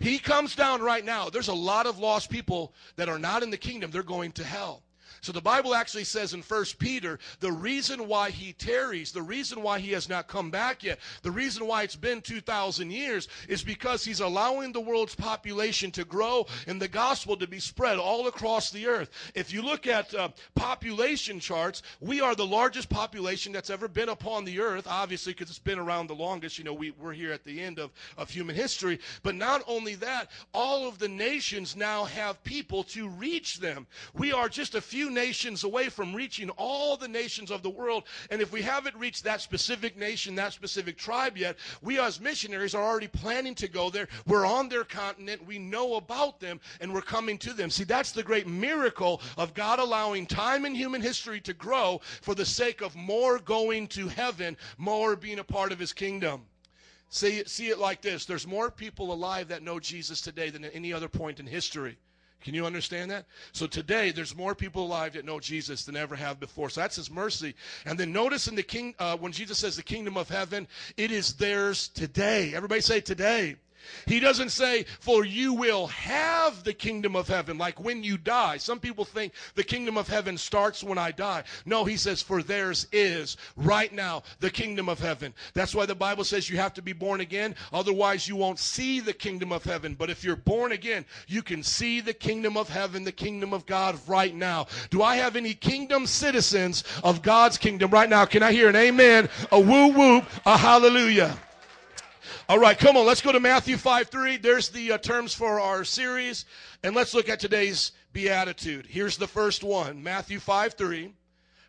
He comes down right now. There's a lot of lost people that are not in the kingdom. They're going to hell. So the Bible actually says in 1 Peter, the reason why he tarries, the reason why he has not come back yet, the reason why it's been 2,000 years is because he's allowing the world's population to grow and the gospel to be spread all across the earth. If you look at uh, population charts, we are the largest population that's ever been upon the earth, obviously because it's been around the longest. You know, we, we're here at the end of, of human history. But not only that, all of the nations now have people to reach them. We are just a few nations away from reaching all the nations of the world. And if we haven't reached that specific nation, that specific tribe yet, we as missionaries are already planning to go there. We're on their continent. We know about them and we're coming to them. See, that's the great miracle of God allowing time in human history to grow for the sake of more going to heaven, more being a part of his kingdom. See see it like this there's more people alive that know Jesus today than at any other point in history. Can you understand that? So today, there's more people alive that know Jesus than ever have before. So that's His mercy. And then notice in the king, uh, when Jesus says the kingdom of heaven, it is theirs today. Everybody say today. He doesn't say, for you will have the kingdom of heaven, like when you die. Some people think the kingdom of heaven starts when I die. No, he says, for theirs is right now the kingdom of heaven. That's why the Bible says you have to be born again. Otherwise, you won't see the kingdom of heaven. But if you're born again, you can see the kingdom of heaven, the kingdom of God right now. Do I have any kingdom citizens of God's kingdom right now? Can I hear an amen, a woo whoop, a hallelujah? All right, come on. Let's go to Matthew 5 3. There's the uh, terms for our series. And let's look at today's beatitude. Here's the first one Matthew 5 3.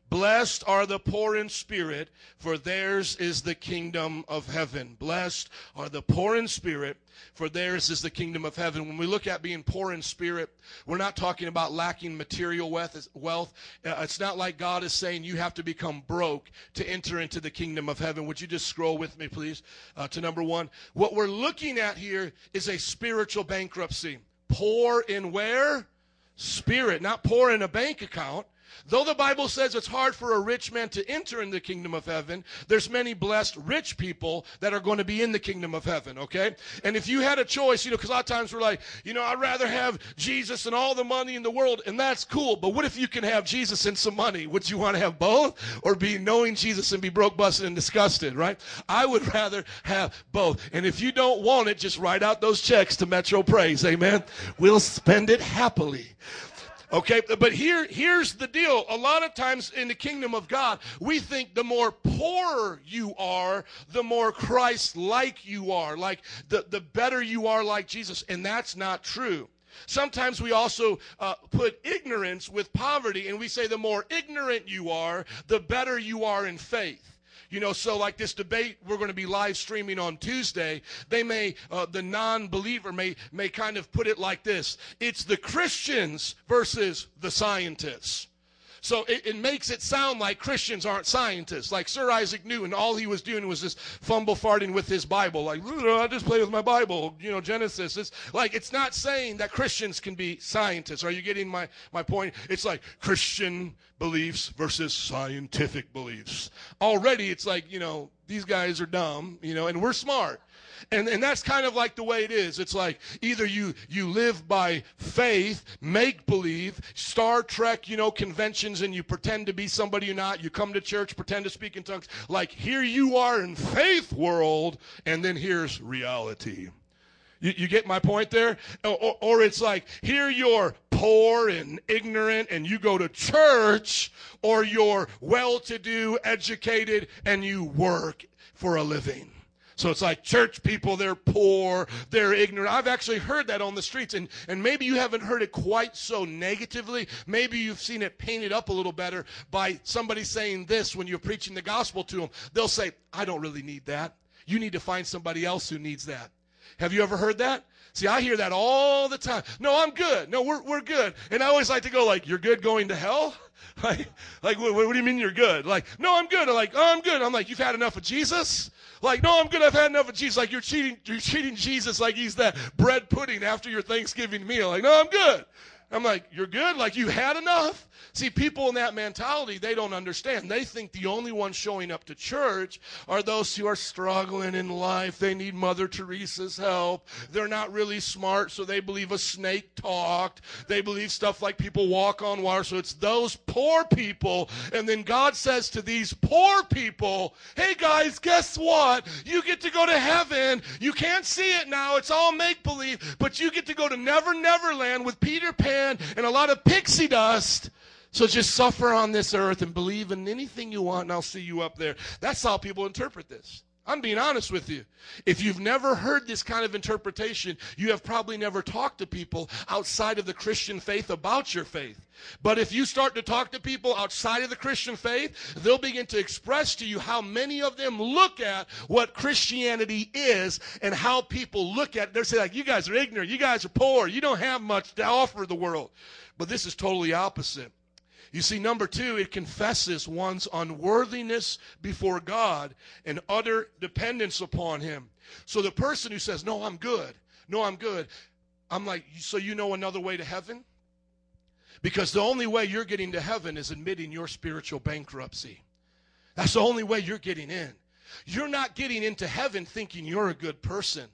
Blessed are the poor in spirit, for theirs is the kingdom of heaven. Blessed are the poor in spirit, for theirs is the kingdom of heaven. When we look at being poor in spirit, we're not talking about lacking material wealth. Uh, it's not like God is saying you have to become broke to enter into the kingdom of heaven. Would you just scroll with me, please, uh, to number one? What we're looking at here is a spiritual bankruptcy. Poor in where? Spirit, not poor in a bank account. Though the Bible says it's hard for a rich man to enter in the kingdom of heaven, there's many blessed rich people that are going to be in the kingdom of heaven, okay? And if you had a choice, you know, because a lot of times we're like, you know, I'd rather have Jesus and all the money in the world, and that's cool. But what if you can have Jesus and some money? Would you want to have both? Or be knowing Jesus and be broke, busted, and disgusted, right? I would rather have both. And if you don't want it, just write out those checks to Metro Praise, amen? We'll spend it happily. Okay, but here, here's the deal. A lot of times in the kingdom of God, we think the more poor you are, the more Christ-like you are, like the, the better you are like Jesus. And that's not true. Sometimes we also uh, put ignorance with poverty, and we say the more ignorant you are, the better you are in faith. You know, so like this debate we're going to be live streaming on Tuesday, they may, uh, the non-believer may, may kind of put it like this. It's the Christians versus the scientists. So it, it, makes it sound like Christians aren't scientists. Like Sir Isaac Newton, all he was doing was just fumble farting with his Bible. Like, I just play with my Bible, you know, Genesis. It's like, it's not saying that Christians can be scientists. Are you getting my, my point? It's like Christian beliefs versus scientific beliefs. Already it's like, you know, these guys are dumb, you know, and we're smart. And, and that's kind of like the way it is. It's like either you, you live by faith, make believe, Star Trek, you know, conventions, and you pretend to be somebody you're not. You come to church, pretend to speak in tongues. Like here you are in faith world, and then here's reality. You, you get my point there? Or, or, or it's like, here you're poor and ignorant and you go to church, or you're well to do, educated, and you work for a living. So it's like church people, they're poor, they're ignorant. I've actually heard that on the streets, and, and maybe you haven't heard it quite so negatively. Maybe you've seen it painted up a little better by somebody saying this when you're preaching the gospel to them. They'll say, I don't really need that. You need to find somebody else who needs that. Have you ever heard that? See, I hear that all the time. No, I'm good. No, we're, we're good. And I always like to go like, you're good going to hell? Like, like what, what do you mean you're good? Like, no, I'm good. I'm like, oh, I'm good. I'm like, you've had enough of Jesus? Like, no, I'm good. I've had enough of Jesus. Like, you're cheating, you're treating Jesus like he's that bread pudding after your Thanksgiving meal. Like, no, I'm good. I'm like, you're good? Like, you had enough? See, people in that mentality, they don't understand. They think the only ones showing up to church are those who are struggling in life. They need Mother Teresa's help. They're not really smart, so they believe a snake talked. They believe stuff like people walk on water. So it's those poor people. And then God says to these poor people, hey guys, guess what? You get to go to heaven. You can't see it now. It's all make believe, but you get to go to Never Never Land with Peter Pan and a lot of pixie dust. So just suffer on this earth and believe in anything you want, and I'll see you up there. That's how people interpret this. I'm being honest with you. If you've never heard this kind of interpretation, you have probably never talked to people outside of the Christian faith about your faith. But if you start to talk to people outside of the Christian faith, they'll begin to express to you how many of them look at what Christianity is and how people look at it. They're saying, like, you guys are ignorant, you guys are poor, you don't have much to offer the world. But this is totally opposite. You see, number two, it confesses one's unworthiness before God and utter dependence upon Him. So the person who says, No, I'm good, no, I'm good, I'm like, so you know another way to heaven? Because the only way you're getting to heaven is admitting your spiritual bankruptcy. That's the only way you're getting in. You're not getting into heaven thinking you're a good person.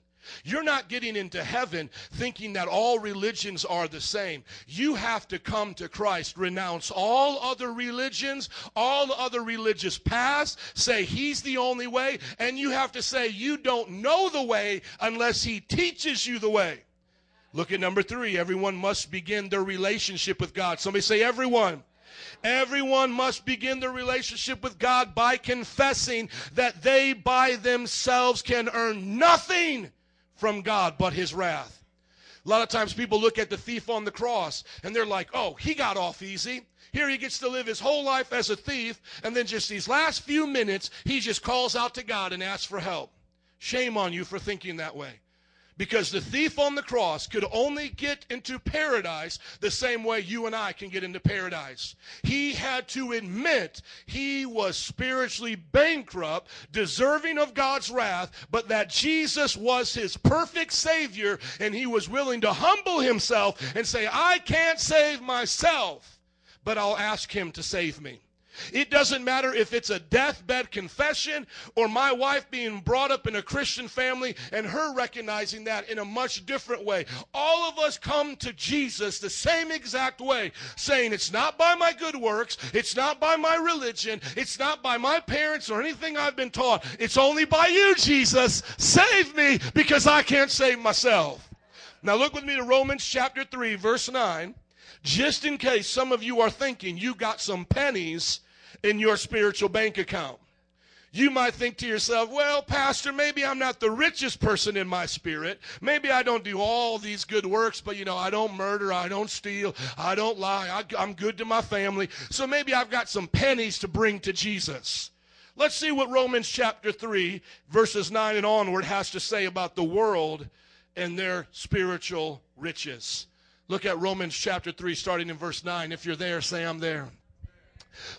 You're not getting into heaven thinking that all religions are the same. You have to come to Christ, renounce all other religions, all other religious paths, say He's the only way, and you have to say you don't know the way unless He teaches you the way. Look at number three. Everyone must begin their relationship with God. Somebody say, everyone. Everyone must begin their relationship with God by confessing that they by themselves can earn nothing from God but his wrath. A lot of times people look at the thief on the cross and they're like, oh, he got off easy. Here he gets to live his whole life as a thief, and then just these last few minutes, he just calls out to God and asks for help. Shame on you for thinking that way. Because the thief on the cross could only get into paradise the same way you and I can get into paradise. He had to admit he was spiritually bankrupt, deserving of God's wrath, but that Jesus was his perfect Savior, and he was willing to humble himself and say, I can't save myself, but I'll ask him to save me. It doesn't matter if it's a deathbed confession or my wife being brought up in a Christian family and her recognizing that in a much different way. All of us come to Jesus the same exact way, saying, It's not by my good works, it's not by my religion, it's not by my parents or anything I've been taught. It's only by you, Jesus. Save me because I can't save myself. Now look with me to Romans chapter 3, verse 9 just in case some of you are thinking you got some pennies in your spiritual bank account. You might think to yourself, well, Pastor, maybe I'm not the richest person in my spirit. Maybe I don't do all these good works, but you know, I don't murder, I don't steal, I don't lie, I, am good to my family. So maybe I've got some pennies to bring to Jesus. Let's see what Romans chapter 3, verses 9 and onward has to say about the world and their spiritual riches. Look at Romans chapter 3, starting in verse 9. If you're there, say, I'm there.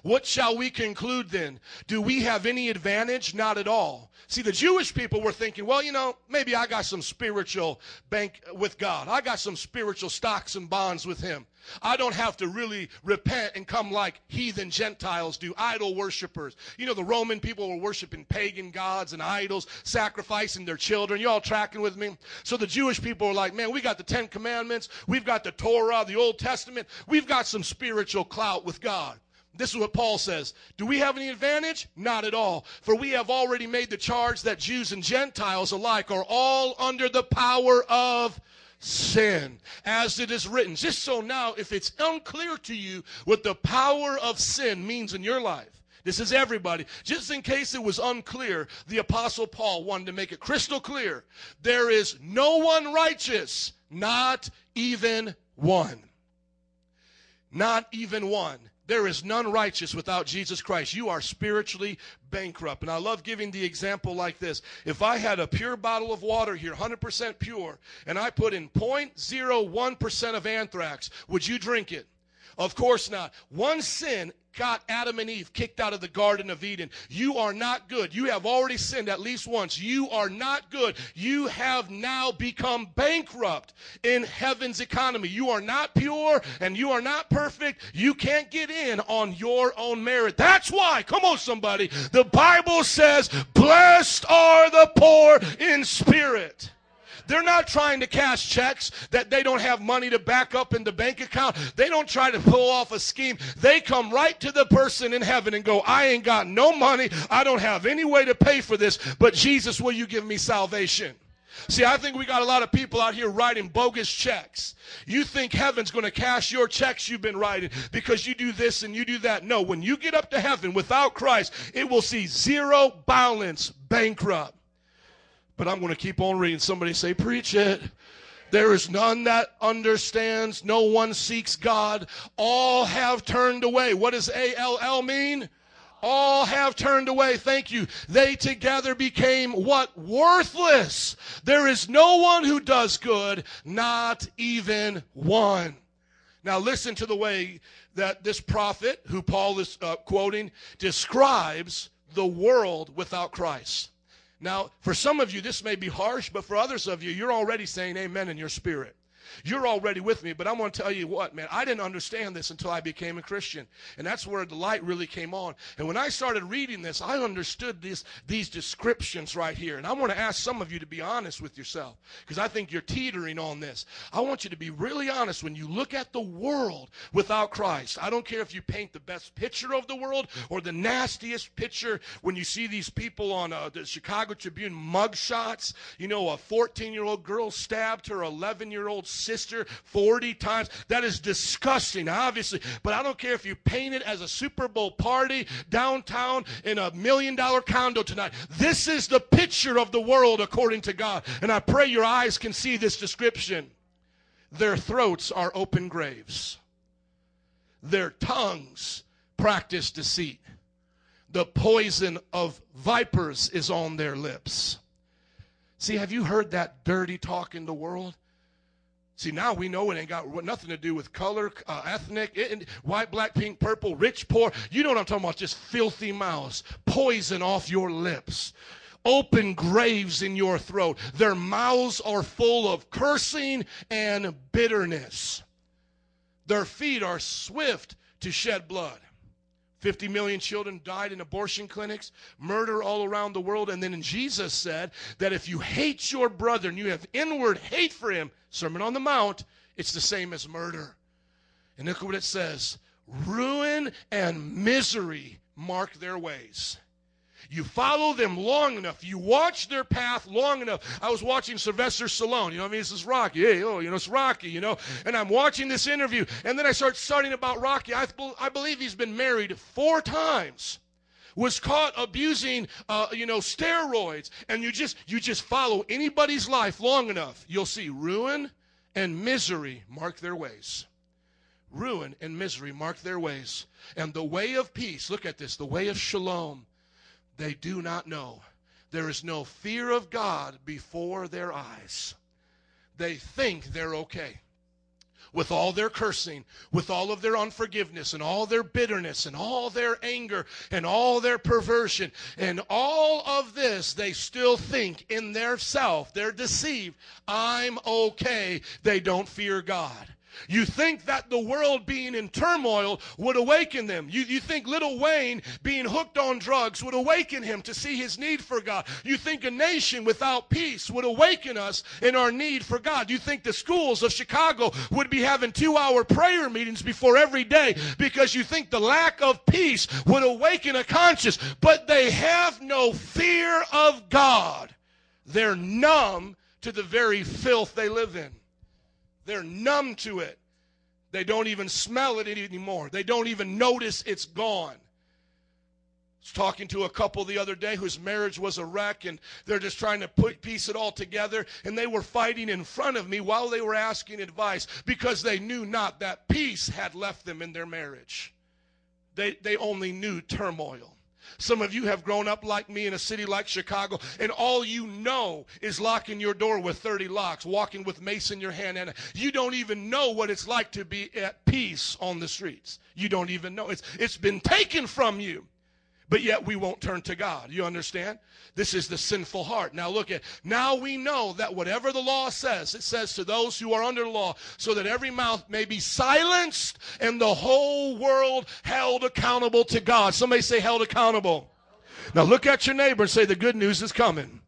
What shall we conclude then? Do we have any advantage? Not at all. See, the Jewish people were thinking, well, you know, maybe I got some spiritual bank with God. I got some spiritual stocks and bonds with Him. I don't have to really repent and come like heathen Gentiles do, idol worshippers. You know, the Roman people were worshiping pagan gods and idols, sacrificing their children. You all tracking with me? So the Jewish people were like, man, we got the Ten Commandments, we've got the Torah, the Old Testament, we've got some spiritual clout with God. This is what Paul says. Do we have any advantage? Not at all. For we have already made the charge that Jews and Gentiles alike are all under the power of sin, as it is written. Just so now, if it's unclear to you what the power of sin means in your life, this is everybody. Just in case it was unclear, the Apostle Paul wanted to make it crystal clear. There is no one righteous, not even one. Not even one. There is none righteous without Jesus Christ. You are spiritually bankrupt. And I love giving the example like this. If I had a pure bottle of water here, 100% pure, and I put in 0.01% of anthrax, would you drink it? Of course not. One sin got Adam and Eve kicked out of the Garden of Eden. You are not good. You have already sinned at least once. You are not good. You have now become bankrupt in heaven's economy. You are not pure and you are not perfect. You can't get in on your own merit. That's why, come on, somebody, the Bible says, Blessed are the poor in spirit. They're not trying to cash checks that they don't have money to back up in the bank account. They don't try to pull off a scheme. They come right to the person in heaven and go, I ain't got no money. I don't have any way to pay for this, but Jesus, will you give me salvation? See, I think we got a lot of people out here writing bogus checks. You think heaven's going to cash your checks you've been writing because you do this and you do that. No, when you get up to heaven without Christ, it will see zero balance, bankrupt. But I'm going to keep on reading. Somebody say, Preach it. There is none that understands. No one seeks God. All have turned away. What does A L L mean? All have turned away. Thank you. They together became what? Worthless. There is no one who does good, not even one. Now listen to the way that this prophet, who Paul is uh, quoting, describes the world without Christ. Now, for some of you, this may be harsh, but for others of you, you're already saying amen in your spirit. You're already with me, but I'm going to tell you what, man, I didn't understand this until I became a Christian. And that's where the light really came on. And when I started reading this, I understood this, these descriptions right here. And I want to ask some of you to be honest with yourself because I think you're teetering on this. I want you to be really honest when you look at the world without Christ. I don't care if you paint the best picture of the world or the nastiest picture when you see these people on uh, the Chicago Tribune mugshots. You know, a 14 year old girl stabbed her 11 year old sister 40 times. That is disgusting, obviously. But I don't care if you paint it as a Super Bowl party downtown in a million dollar condo tonight. This is the picture of the world according to God. And I pray your eyes can see this description. Their throats are open graves, their tongues practice deceit. The poison of vipers is on their lips. See, have you heard that dirty talk in the world? See, now we know it ain't got nothing to do with color, uh, ethnic, it, white, black, pink, purple, rich, poor. You know what I'm talking about? Just filthy mouths, poison off your lips, open graves in your throat. Their mouths are full of cursing and bitterness. Their feet are swift to shed blood. 50 million children died in abortion clinics, murder all around the world. And then Jesus said that if you hate your brother and you have inward hate for him, Sermon on the Mount, it's the same as murder. And look what it says ruin and misery mark their ways. You follow them long enough. You watch their path long enough. I was watching Sylvester Stallone. You know, I mean, this is Rocky. Hey, oh, you know, it's Rocky. You know, and I'm watching this interview, and then I start studying about Rocky. I, I believe he's been married four times. Was caught abusing, uh, you know, steroids, and you just you just follow anybody's life long enough, you'll see ruin and misery mark their ways ruin and misery mark their ways. And the way of peace, look at this, the way of shalom, they do not know. There is no fear of God before their eyes. They think they're okay. With all their cursing, with all of their unforgiveness, and all their bitterness, and all their anger, and all their perversion, and all of this, they still think in their self, they're deceived. I'm okay. They don't fear God. You think that the world being in turmoil would awaken them. You, you think Lil Wayne being hooked on drugs would awaken him to see his need for God. You think a nation without peace would awaken us in our need for God. You think the schools of Chicago would be having two hour prayer meetings before every day because you think the lack of peace would awaken a conscience. But they have no fear of God. They're numb to the very filth they live in. They're numb to it. They don't even smell it anymore. They don't even notice it's gone. I was talking to a couple the other day whose marriage was a wreck and they're just trying to put piece it all together and they were fighting in front of me while they were asking advice because they knew not that peace had left them in their marriage. They, they only knew turmoil. Some of you have grown up like me in a city like Chicago, and all you know is locking your door with 30 locks, walking with mace in your hand, and you don't even know what it's like to be at peace on the streets. You don't even know. It's, it's been taken from you. But yet we won't turn to God. You understand? This is the sinful heart. Now look at, now we know that whatever the law says, it says to those who are under law, so that every mouth may be silenced and the whole world held accountable to God. Somebody say held accountable. Now look at your neighbor and say the good news is coming.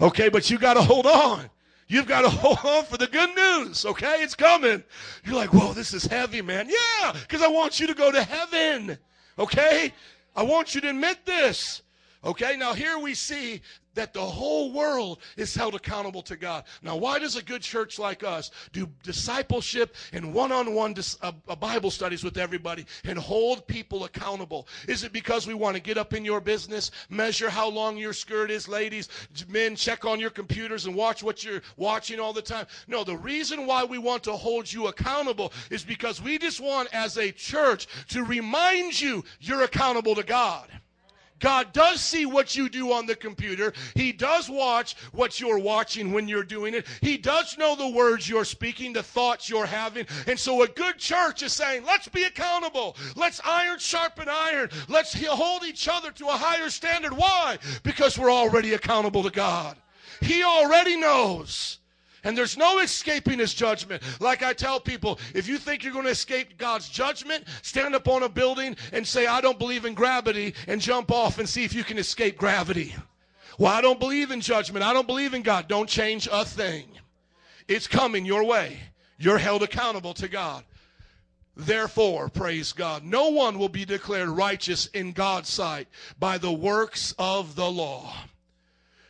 Okay, but you got to hold on. You've got to hold on for the good news, okay? It's coming. You're like, whoa, this is heavy, man. Yeah, because I want you to go to heaven, okay? I want you to admit this. Okay, now here we see that the whole world is held accountable to God. Now, why does a good church like us do discipleship and one on one Bible studies with everybody and hold people accountable? Is it because we want to get up in your business, measure how long your skirt is, ladies, men, check on your computers and watch what you're watching all the time? No, the reason why we want to hold you accountable is because we just want, as a church, to remind you you're accountable to God. God does see what you do on the computer. He does watch what you're watching when you're doing it. He does know the words you're speaking, the thoughts you're having. And so a good church is saying, let's be accountable. Let's iron sharpen iron. Let's hold each other to a higher standard. Why? Because we're already accountable to God. He already knows. And there's no escaping his judgment. Like I tell people, if you think you're going to escape God's judgment, stand up on a building and say, I don't believe in gravity, and jump off and see if you can escape gravity. Well, I don't believe in judgment. I don't believe in God. Don't change a thing. It's coming your way. You're held accountable to God. Therefore, praise God, no one will be declared righteous in God's sight by the works of the law.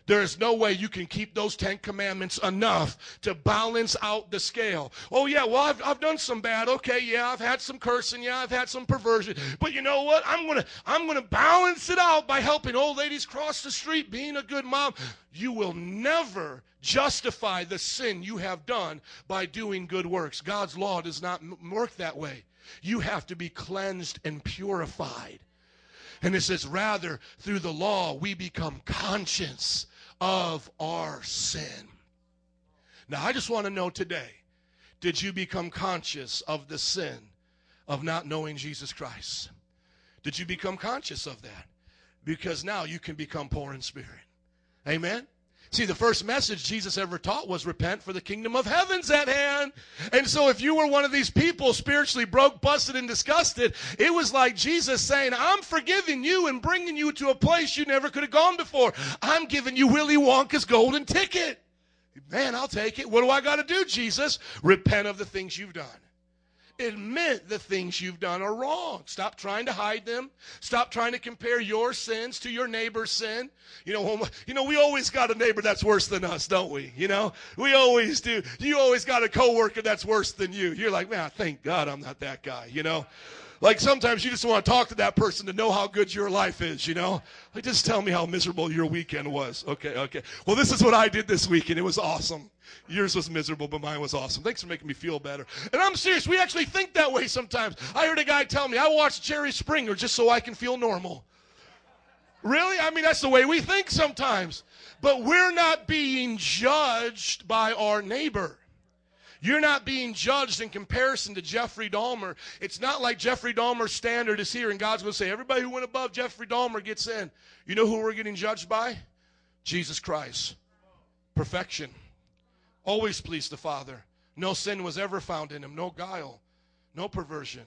There is no way you can keep those Ten Commandments enough to balance out the scale. Oh, yeah, well, I've, I've done some bad. Okay, yeah, I've had some cursing. Yeah, I've had some perversion. But you know what? I'm going to I'm going to balance it out by helping old ladies cross the street, being a good mom. You will never justify the sin you have done by doing good works. God's law does not work that way. You have to be cleansed and purified. And it says, rather, through the law, we become conscious of our sin. Now, I just want to know today did you become conscious of the sin of not knowing Jesus Christ? Did you become conscious of that? Because now you can become poor in spirit. Amen? See, the first message Jesus ever taught was repent for the kingdom of heaven's at hand. And so if you were one of these people spiritually broke, busted, and disgusted, it was like Jesus saying, I'm forgiving you and bringing you to a place you never could have gone before. I'm giving you Willy Wonka's golden ticket. Man, I'll take it. What do I got to do, Jesus? Repent of the things you've done. Admit the things you've done are wrong. Stop trying to hide them. Stop trying to compare your sins to your neighbor's sin. You know, you know, we always got a neighbor that's worse than us, don't we? You know, we always do. You always got a coworker that's worse than you. You're like, man, thank God I'm not that guy. You know, like sometimes you just want to talk to that person to know how good your life is. You know, like just tell me how miserable your weekend was. Okay, okay. Well, this is what I did this weekend. It was awesome. Yours was miserable, but mine was awesome. Thanks for making me feel better. And I'm serious. We actually think that way sometimes. I heard a guy tell me, I watched Jerry Springer just so I can feel normal. Really? I mean, that's the way we think sometimes. But we're not being judged by our neighbor. You're not being judged in comparison to Jeffrey Dahmer. It's not like Jeffrey Dahmer's standard is here and God's going to say, everybody who went above Jeffrey Dahmer gets in. You know who we're getting judged by? Jesus Christ. Perfection. Always pleased the Father. No sin was ever found in him, no guile, no perversion,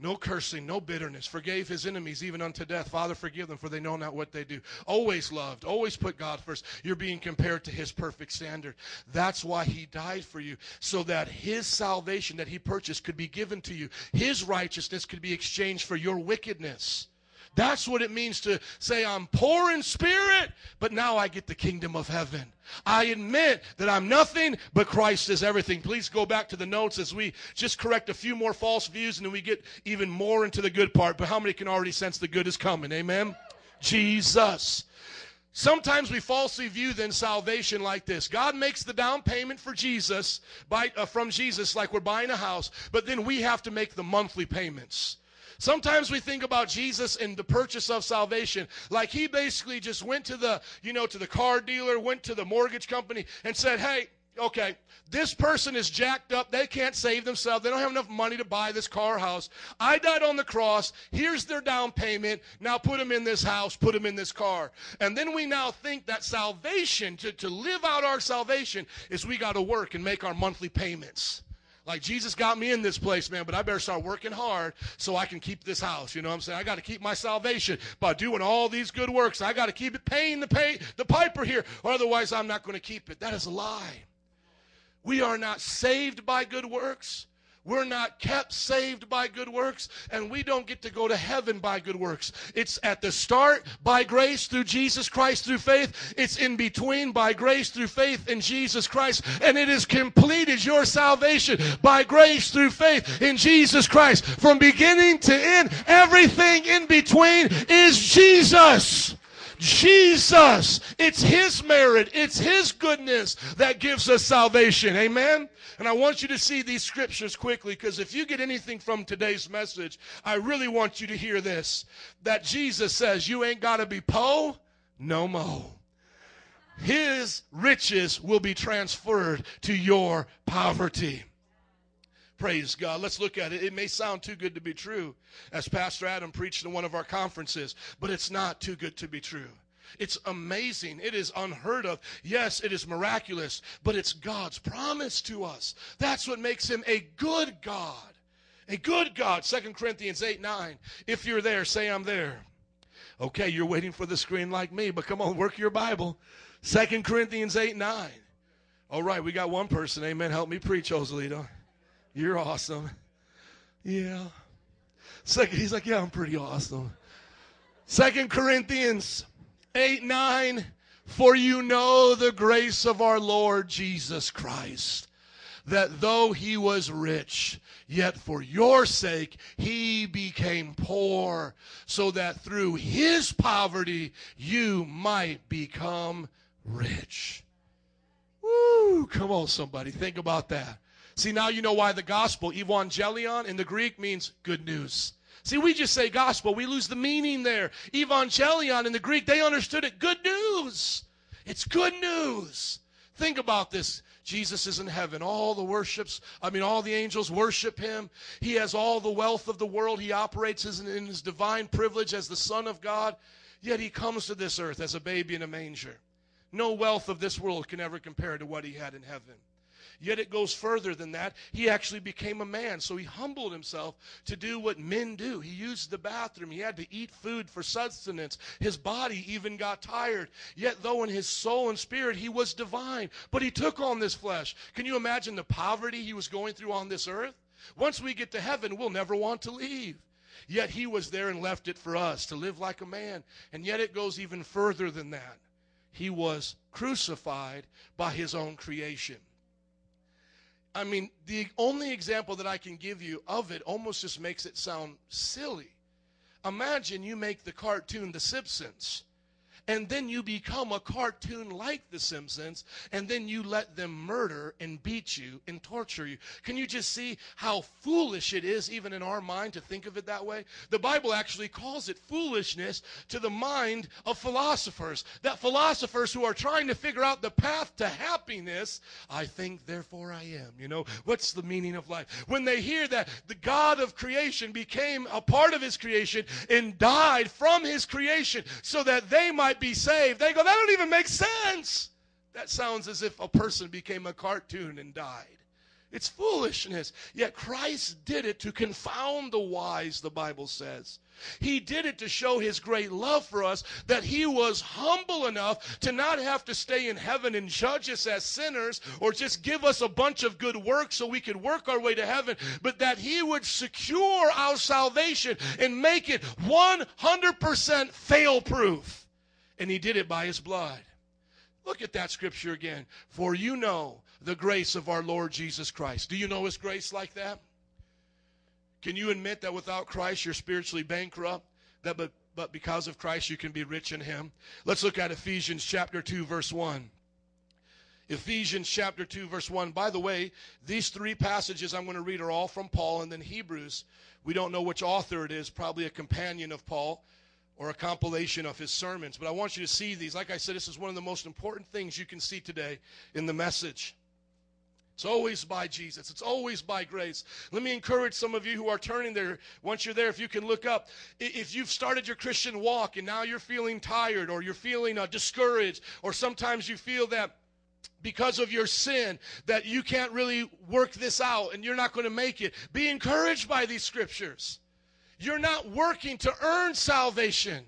no cursing, no bitterness. Forgave his enemies even unto death. Father, forgive them, for they know not what they do. Always loved, always put God first. You're being compared to his perfect standard. That's why he died for you, so that his salvation that he purchased could be given to you. His righteousness could be exchanged for your wickedness. That's what it means to say, I'm poor in spirit, but now I get the kingdom of heaven. I admit that I'm nothing, but Christ is everything. Please go back to the notes as we just correct a few more false views and then we get even more into the good part. But how many can already sense the good is coming? Amen? Jesus. Sometimes we falsely view then salvation like this. God makes the down payment for Jesus by, uh, from Jesus like we're buying a house, but then we have to make the monthly payments. Sometimes we think about Jesus and the purchase of salvation like he basically just went to the, you know, to the car dealer, went to the mortgage company and said, "Hey, okay, this person is jacked up. They can't save themselves. They don't have enough money to buy this car house. I died on the cross. Here's their down payment. Now put them in this house, put them in this car. And then we now think that salvation, to, to live out our salvation, is we got to work and make our monthly payments. Like Jesus got me in this place, man, but I better start working hard so I can keep this house. You know what I'm saying? I got to keep my salvation by doing all these good works. I got to keep it paying the pay the piper here, or otherwise I'm not going to keep it. That is a lie. We are not saved by good works. We're not kept saved by good works, and we don't get to go to heaven by good works. It's at the start by grace through Jesus Christ through faith. It's in between by grace through faith in Jesus Christ, and it is completed your salvation by grace through faith in Jesus Christ. From beginning to end, everything in between is Jesus. Jesus. It's His merit, it's His goodness that gives us salvation. Amen? And I want you to see these scriptures quickly because if you get anything from today's message, I really want you to hear this that Jesus says, You ain't got to be po, no mo. His riches will be transferred to your poverty. Praise God. Let's look at it. It may sound too good to be true, as Pastor Adam preached in one of our conferences, but it's not too good to be true. It's amazing. It is unheard of. Yes, it is miraculous, but it's God's promise to us. That's what makes him a good God. A good God. 2 Corinthians 8 9. If you're there, say I'm there. Okay, you're waiting for the screen like me, but come on, work your Bible. 2 Corinthians 8 9. All right, we got one person. Amen. Help me preach, Joselito. You're awesome. Yeah. Second, he's like, yeah, I'm pretty awesome. Second Corinthians 8 9. For you know the grace of our Lord Jesus Christ, that though he was rich, yet for your sake he became poor, so that through his poverty you might become rich. Woo! Come on, somebody. Think about that. See, now you know why the gospel, evangelion in the Greek, means good news. See, we just say gospel, we lose the meaning there. Evangelion in the Greek, they understood it. Good news. It's good news. Think about this. Jesus is in heaven. All the worships, I mean, all the angels worship him. He has all the wealth of the world. He operates in his divine privilege as the Son of God. Yet he comes to this earth as a baby in a manger. No wealth of this world can ever compare to what he had in heaven. Yet it goes further than that. He actually became a man, so he humbled himself to do what men do. He used the bathroom. He had to eat food for sustenance. His body even got tired. Yet, though in his soul and spirit he was divine, but he took on this flesh. Can you imagine the poverty he was going through on this earth? Once we get to heaven, we'll never want to leave. Yet he was there and left it for us to live like a man. And yet it goes even further than that. He was crucified by his own creation. I mean, the only example that I can give you of it almost just makes it sound silly. Imagine you make the cartoon The Simpsons, and then you become a cartoon like The Simpsons, and then you let them murder and beat you and torture you. Can you just see how foolish it is, even in our mind, to think of it that way? The Bible actually calls it foolishness to the mind of philosophers. That philosophers who are trying to figure out the path to happiness, I think, therefore I am. You know, what's the meaning of life? When they hear that the God of creation became a part of his creation and died from his creation so that they might be saved, they go, that don't even make sense. That sounds as if a person became a cartoon and died. It's foolishness. Yet Christ did it to confound the wise, the Bible says. He did it to show his great love for us, that he was humble enough to not have to stay in heaven and judge us as sinners or just give us a bunch of good works so we could work our way to heaven, but that he would secure our salvation and make it 100% fail proof. And he did it by his blood. Look at that scripture again. For you know the grace of our Lord Jesus Christ. Do you know his grace like that? Can you admit that without Christ you're spiritually bankrupt? That but, but because of Christ you can be rich in him? Let's look at Ephesians chapter 2 verse 1. Ephesians chapter 2 verse 1. By the way, these three passages I'm going to read are all from Paul and then Hebrews. We don't know which author it is, probably a companion of Paul or a compilation of his sermons. But I want you to see these. Like I said, this is one of the most important things you can see today in the message. It's always by Jesus. It's always by grace. Let me encourage some of you who are turning there. Once you're there, if you can look up, if you've started your Christian walk and now you're feeling tired or you're feeling uh, discouraged, or sometimes you feel that because of your sin that you can't really work this out and you're not going to make it, be encouraged by these scriptures. You're not working to earn salvation.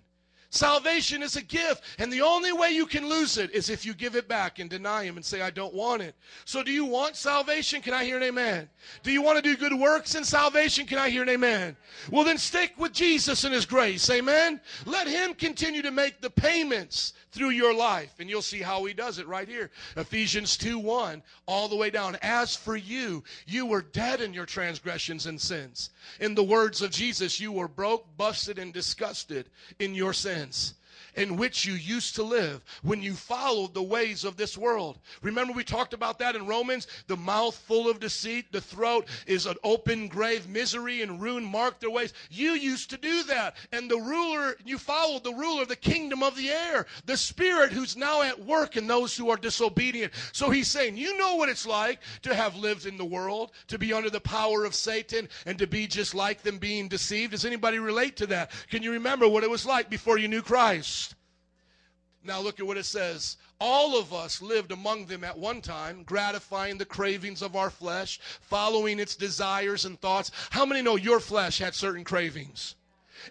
Salvation is a gift, and the only way you can lose it is if you give it back and deny Him and say, I don't want it. So, do you want salvation? Can I hear an amen? Do you want to do good works in salvation? Can I hear an amen? Well, then stick with Jesus and His grace, amen? Let Him continue to make the payments through your life, and you'll see how He does it right here. Ephesians 2 1, all the way down. As for you, you were dead in your transgressions and sins. In the words of Jesus, you were broke, busted, and disgusted in your sins confidence in which you used to live when you followed the ways of this world. Remember, we talked about that in Romans? The mouth full of deceit, the throat is an open grave, misery and ruin mark their ways. You used to do that. And the ruler, you followed the ruler of the kingdom of the air, the spirit who's now at work in those who are disobedient. So he's saying, You know what it's like to have lived in the world, to be under the power of Satan, and to be just like them being deceived. Does anybody relate to that? Can you remember what it was like before you knew Christ? Now look at what it says. All of us lived among them at one time, gratifying the cravings of our flesh, following its desires and thoughts. How many know your flesh had certain cravings?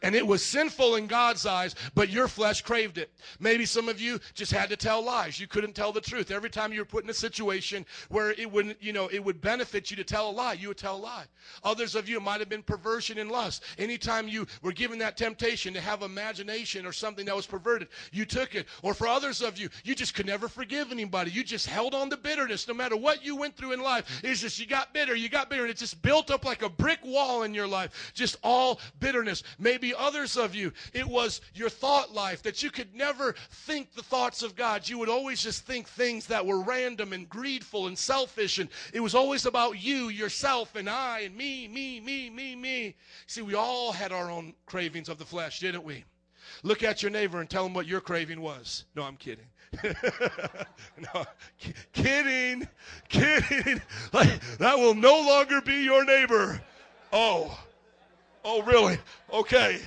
And it was sinful in God's eyes, but your flesh craved it. Maybe some of you just had to tell lies. You couldn't tell the truth. Every time you were put in a situation where it wouldn't, you know, it would benefit you to tell a lie, you would tell a lie. Others of you it might have been perversion and lust. Anytime you were given that temptation to have imagination or something that was perverted, you took it. Or for others of you, you just could never forgive anybody. You just held on to bitterness no matter what you went through in life. It's just you got bitter, you got bitter, and it just built up like a brick wall in your life. Just all bitterness. Maybe others of you, it was your thought life that you could never think the thoughts of God. You would always just think things that were random and greedful and selfish, and it was always about you, yourself, and I, and me, me, me, me, me. See, we all had our own cravings of the flesh, didn't we? Look at your neighbor and tell him what your craving was. No, I'm kidding. no, ki- kidding, kidding. Like, that will no longer be your neighbor. Oh, oh, really? Okay.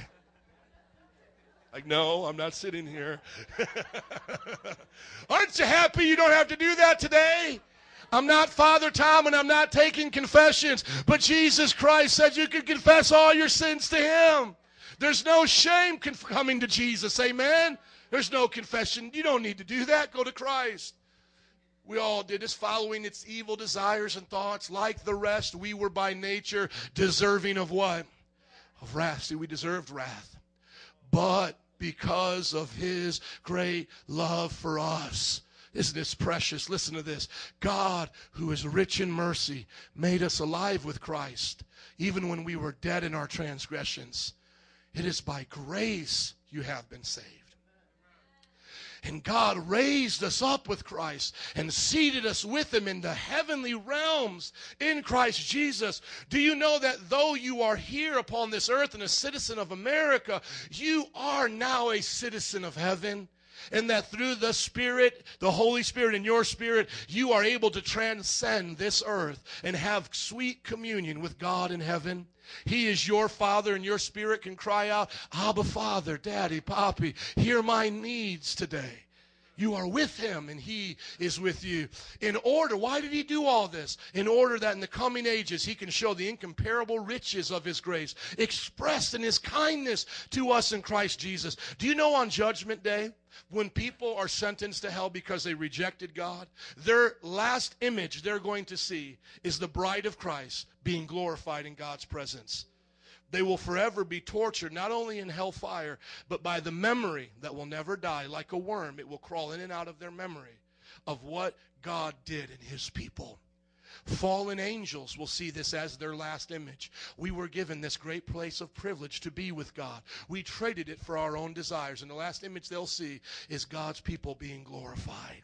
Like, no, I'm not sitting here. Aren't you happy you don't have to do that today? I'm not Father Tom and I'm not taking confessions, but Jesus Christ said you could confess all your sins to Him. There's no shame conf- coming to Jesus. Amen. There's no confession. You don't need to do that. Go to Christ. We all did this, following its evil desires and thoughts. Like the rest, we were by nature deserving of what? Of wrath. See, we deserved wrath. But because of his great love for us, isn't this precious? Listen to this. God, who is rich in mercy, made us alive with Christ, even when we were dead in our transgressions. It is by grace you have been saved. And God raised us up with Christ and seated us with him in the heavenly realms in Christ Jesus. Do you know that though you are here upon this earth and a citizen of America, you are now a citizen of heaven? And that through the Spirit, the Holy Spirit in your spirit, you are able to transcend this earth and have sweet communion with God in heaven. He is your Father, and your spirit can cry out, Abba, Father, Daddy, Poppy, hear my needs today. You are with him and he is with you. In order, why did he do all this? In order that in the coming ages he can show the incomparable riches of his grace expressed in his kindness to us in Christ Jesus. Do you know on Judgment Day, when people are sentenced to hell because they rejected God, their last image they're going to see is the bride of Christ being glorified in God's presence. They will forever be tortured, not only in hellfire, but by the memory that will never die. Like a worm, it will crawl in and out of their memory of what God did in his people. Fallen angels will see this as their last image. We were given this great place of privilege to be with God. We traded it for our own desires. And the last image they'll see is God's people being glorified.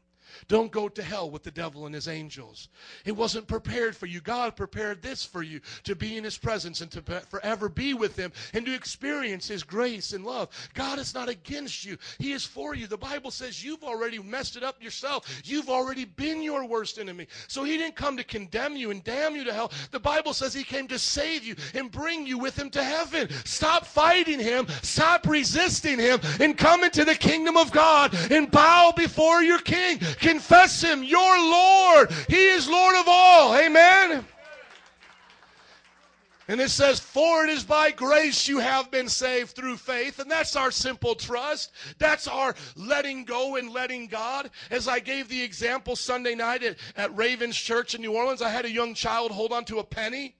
Don't go to hell with the devil and his angels. It wasn't prepared for you. God prepared this for you to be in his presence and to forever be with him and to experience his grace and love. God is not against you, he is for you. The Bible says you've already messed it up yourself. You've already been your worst enemy. So he didn't come to condemn you and damn you to hell. The Bible says he came to save you and bring you with him to heaven. Stop fighting him, stop resisting him, and come into the kingdom of God and bow before your king. Confess him, your Lord. He is Lord of all. Amen. And it says, For it is by grace you have been saved through faith. And that's our simple trust. That's our letting go and letting God. As I gave the example Sunday night at, at Ravens Church in New Orleans, I had a young child hold on to a penny.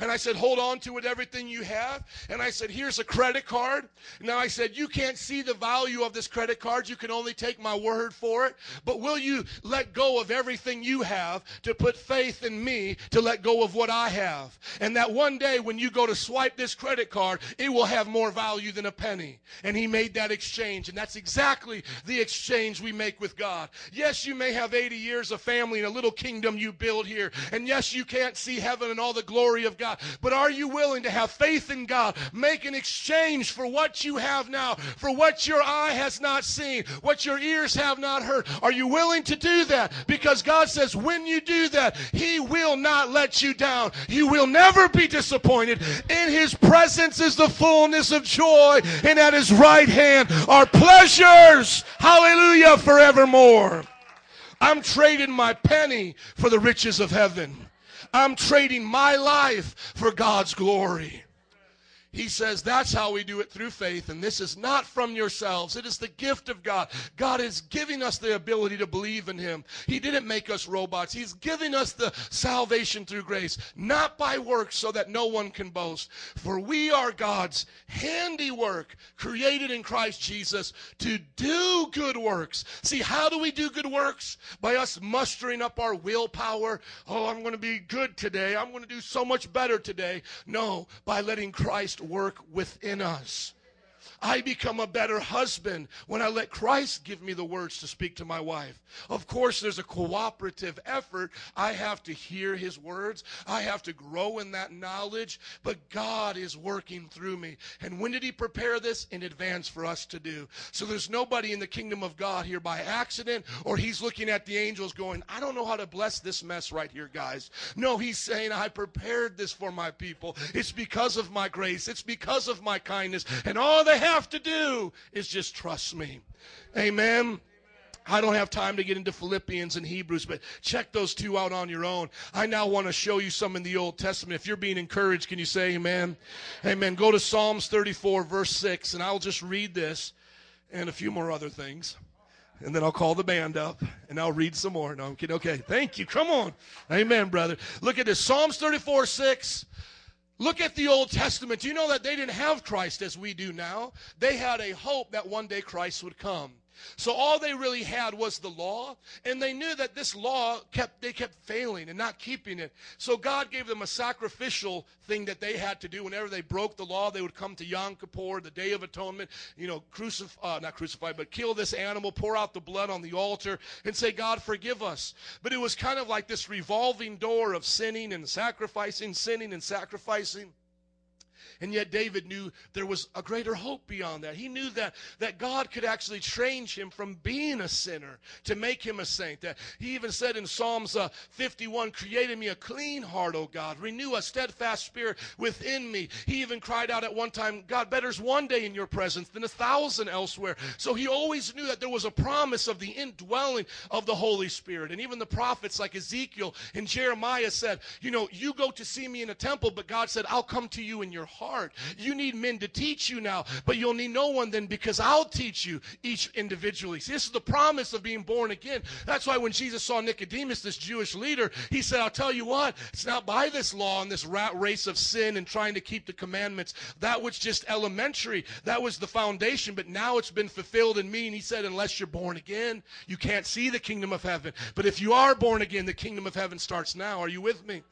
And I said, hold on to it, everything you have. And I said, here's a credit card. Now I said, you can't see the value of this credit card. You can only take my word for it. But will you let go of everything you have to put faith in me to let go of what I have? And that one day when you go to swipe this credit card, it will have more value than a penny. And he made that exchange. And that's exactly the exchange we make with God. Yes, you may have 80 years of family and a little kingdom you build here. And yes, you can't see heaven and all the glory of God God. But are you willing to have faith in God? Make an exchange for what you have now, for what your eye has not seen, what your ears have not heard. Are you willing to do that? Because God says when you do that, He will not let you down. You will never be disappointed. In His presence is the fullness of joy, and at His right hand are pleasures. Hallelujah forevermore. I'm trading my penny for the riches of heaven. I'm trading my life for God's glory. He says that's how we do it through faith, and this is not from yourselves. It is the gift of God. God is giving us the ability to believe in Him. He didn't make us robots. He's giving us the salvation through grace, not by works, so that no one can boast. For we are God's handiwork, created in Christ Jesus to do good works. See, how do we do good works? By us mustering up our willpower. Oh, I'm going to be good today. I'm going to do so much better today. No, by letting Christ work within us. I become a better husband when I let Christ give me the words to speak to my wife. Of course, there's a cooperative effort. I have to hear his words. I have to grow in that knowledge, but God is working through me. And when did he prepare this? In advance for us to do. So there's nobody in the kingdom of God here by accident or he's looking at the angels going, I don't know how to bless this mess right here, guys. No, he's saying, I prepared this for my people. It's because of my grace. It's because of my kindness. And all have to do is just trust me. Amen. I don't have time to get into Philippians and Hebrews, but check those two out on your own. I now want to show you some in the Old Testament. If you're being encouraged, can you say amen? Amen. Go to Psalms 34, verse 6, and I'll just read this and a few more other things. And then I'll call the band up and I'll read some more. No, I'm kidding. Okay. Thank you. Come on. Amen, brother. Look at this. Psalms 34, 6. Look at the Old Testament. Do you know that they didn't have Christ as we do now? They had a hope that one day Christ would come. So all they really had was the law, and they knew that this law kept they kept failing and not keeping it. So God gave them a sacrificial thing that they had to do. Whenever they broke the law, they would come to Yom Kippur, the Day of Atonement, you know, crucify, uh, not crucify, but kill this animal, pour out the blood on the altar, and say, God, forgive us. But it was kind of like this revolving door of sinning and sacrificing, sinning and sacrificing. And yet David knew there was a greater hope beyond that. He knew that, that God could actually change him from being a sinner to make him a saint. That he even said in Psalms uh, 51, created me a clean heart, O God. Renew a steadfast spirit within me. He even cried out at one time, God, better's one day in your presence than a thousand elsewhere. So he always knew that there was a promise of the indwelling of the Holy Spirit. And even the prophets like Ezekiel and Jeremiah said, you know, you go to see me in a temple, but God said, I'll come to you in your heart. You need men to teach you now, but you'll need no one then because I'll teach you each individually. See, this is the promise of being born again. That's why when Jesus saw Nicodemus, this Jewish leader, he said, I'll tell you what, it's not by this law and this rat race of sin and trying to keep the commandments. That was just elementary. That was the foundation, but now it's been fulfilled in me. And he said, unless you're born again, you can't see the kingdom of heaven. But if you are born again, the kingdom of heaven starts now. Are you with me?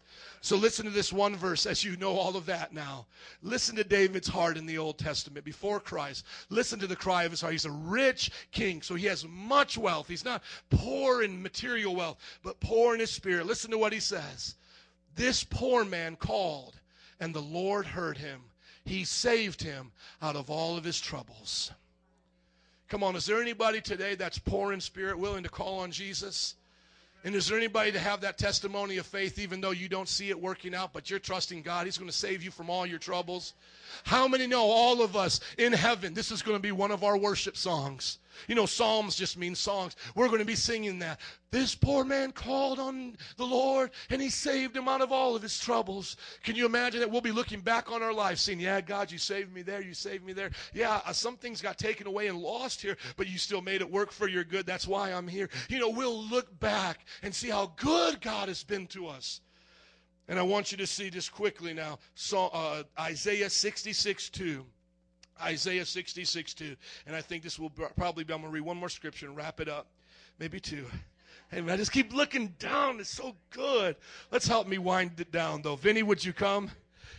So listen to this one verse as you know all of that now. Listen to David's heart in the Old Testament before Christ. Listen to the cry of his heart. He's a rich king, so he has much wealth. He's not poor in material wealth, but poor in his spirit. Listen to what he says. This poor man called, and the Lord heard him. He saved him out of all of his troubles. Come on, is there anybody today that's poor in spirit willing to call on Jesus? And is there anybody to have that testimony of faith, even though you don't see it working out, but you're trusting God? He's going to save you from all your troubles. How many know all of us in heaven? This is going to be one of our worship songs. You know, Psalms just mean songs. We're going to be singing that. This poor man called on the Lord and he saved him out of all of his troubles. Can you imagine that? We'll be looking back on our life saying, Yeah, God, you saved me there. You saved me there. Yeah, uh, some things got taken away and lost here, but you still made it work for your good. That's why I'm here. You know, we'll look back and see how good God has been to us. And I want you to see just quickly now so, uh, Isaiah 66 2. Isaiah 66 2. And I think this will probably be, I'm going to read one more scripture and wrap it up. Maybe two. Hey, man, I just keep looking down. It's so good. Let's help me wind it down, though. Vinny, would you come?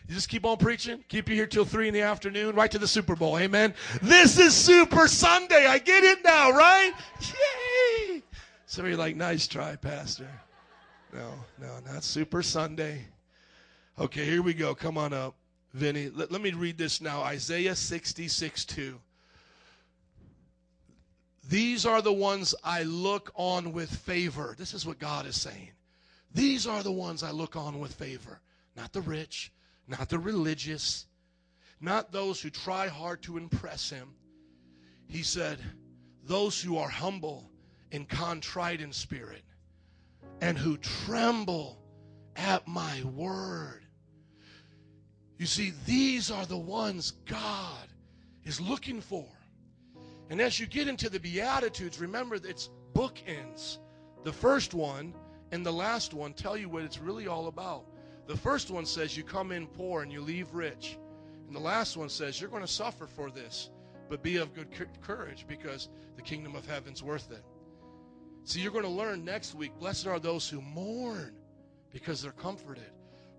You just keep on preaching. Keep you here till three in the afternoon, right to the Super Bowl. Amen. This is Super Sunday. I get it now, right? Yay! Some of you like, nice try, Pastor. No, no, not Super Sunday. Okay, here we go. Come on up, Vinny. Let, let me read this now Isaiah 66 2. These are the ones I look on with favor. This is what God is saying. These are the ones I look on with favor. Not the rich, not the religious, not those who try hard to impress him. He said, Those who are humble and contrite in spirit and who tremble at my word. You see, these are the ones God is looking for. And as you get into the Beatitudes, remember that it's bookends. The first one and the last one tell you what it's really all about. The first one says you come in poor and you leave rich. And the last one says you're going to suffer for this, but be of good courage because the kingdom of heaven's worth it. See, you're going to learn next week blessed are those who mourn because they're comforted.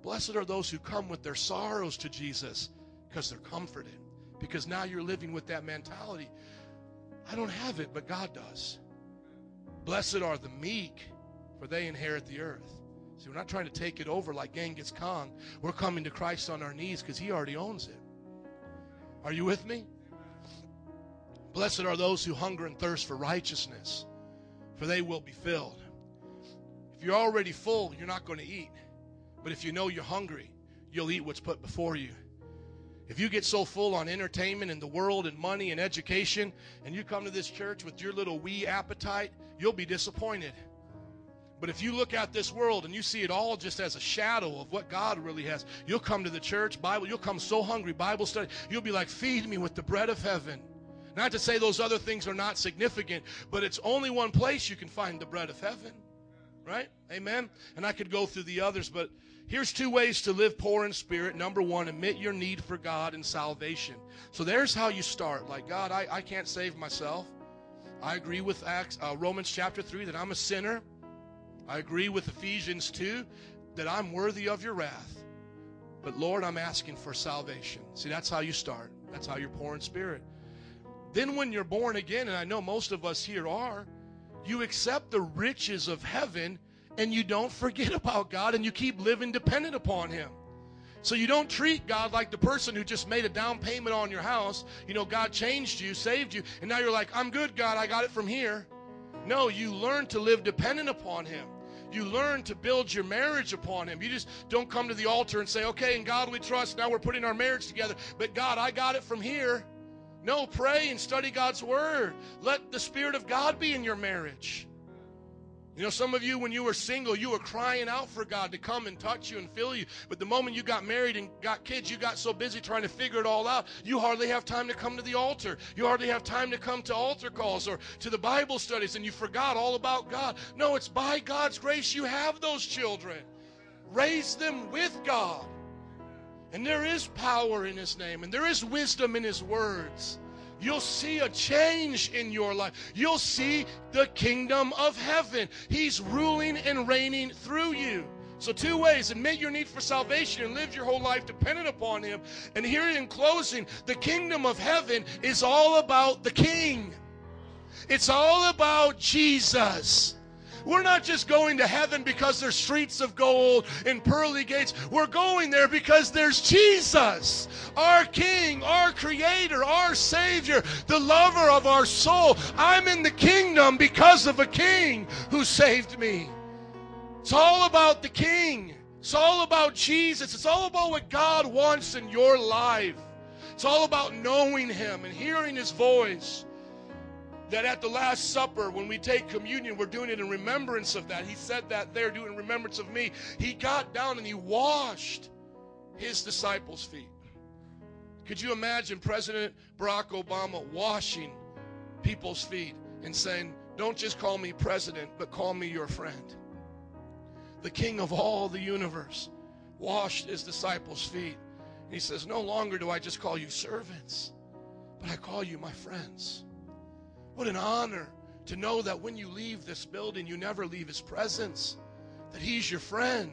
Blessed are those who come with their sorrows to Jesus because they're comforted. Because now you're living with that mentality. I don't have it, but God does. Blessed are the meek, for they inherit the earth. See, we're not trying to take it over like Genghis Khan. We're coming to Christ on our knees because He already owns it. Are you with me? Blessed are those who hunger and thirst for righteousness, for they will be filled. If you're already full, you're not going to eat. But if you know you're hungry, you'll eat what's put before you. If you get so full on entertainment and the world and money and education, and you come to this church with your little wee appetite, you'll be disappointed. But if you look at this world and you see it all just as a shadow of what God really has, you'll come to the church, Bible, you'll come so hungry, Bible study, you'll be like, feed me with the bread of heaven. Not to say those other things are not significant, but it's only one place you can find the bread of heaven. Right? Amen? And I could go through the others, but here's two ways to live poor in spirit. Number one, admit your need for God and salvation. So there's how you start. Like, God, I, I can't save myself. I agree with Acts, uh, Romans chapter 3 that I'm a sinner. I agree with Ephesians 2 that I'm worthy of your wrath. But Lord, I'm asking for salvation. See, that's how you start. That's how you're poor in spirit. Then, when you're born again, and I know most of us here are, you accept the riches of heaven and you don't forget about God and you keep living dependent upon Him. So you don't treat God like the person who just made a down payment on your house. You know, God changed you, saved you, and now you're like, I'm good, God, I got it from here. No, you learn to live dependent upon Him. You learn to build your marriage upon Him. You just don't come to the altar and say, okay, in God we trust, now we're putting our marriage together, but God, I got it from here. No, pray and study God's Word. Let the Spirit of God be in your marriage. You know, some of you, when you were single, you were crying out for God to come and touch you and fill you. But the moment you got married and got kids, you got so busy trying to figure it all out, you hardly have time to come to the altar. You hardly have time to come to altar calls or to the Bible studies, and you forgot all about God. No, it's by God's grace you have those children. Raise them with God. And there is power in His name, and there is wisdom in His words. You'll see a change in your life. You'll see the kingdom of heaven. He's ruling and reigning through you. So, two ways admit your need for salvation and live your whole life dependent upon Him. And here in closing, the kingdom of heaven is all about the King, it's all about Jesus. We're not just going to heaven because there's streets of gold and pearly gates. We're going there because there's Jesus, our King, our Creator, our Savior, the lover of our soul. I'm in the kingdom because of a King who saved me. It's all about the King. It's all about Jesus. It's all about what God wants in your life. It's all about knowing Him and hearing His voice that at the Last Supper, when we take communion, we're doing it in remembrance of that. He said that there, doing in remembrance of me. He got down and he washed his disciples' feet. Could you imagine President Barack Obama washing people's feet and saying, Don't just call me president, but call me your friend? The king of all the universe washed his disciples' feet. And he says, No longer do I just call you servants, but I call you my friends. What an honor to know that when you leave this building, you never leave his presence, that he's your friend.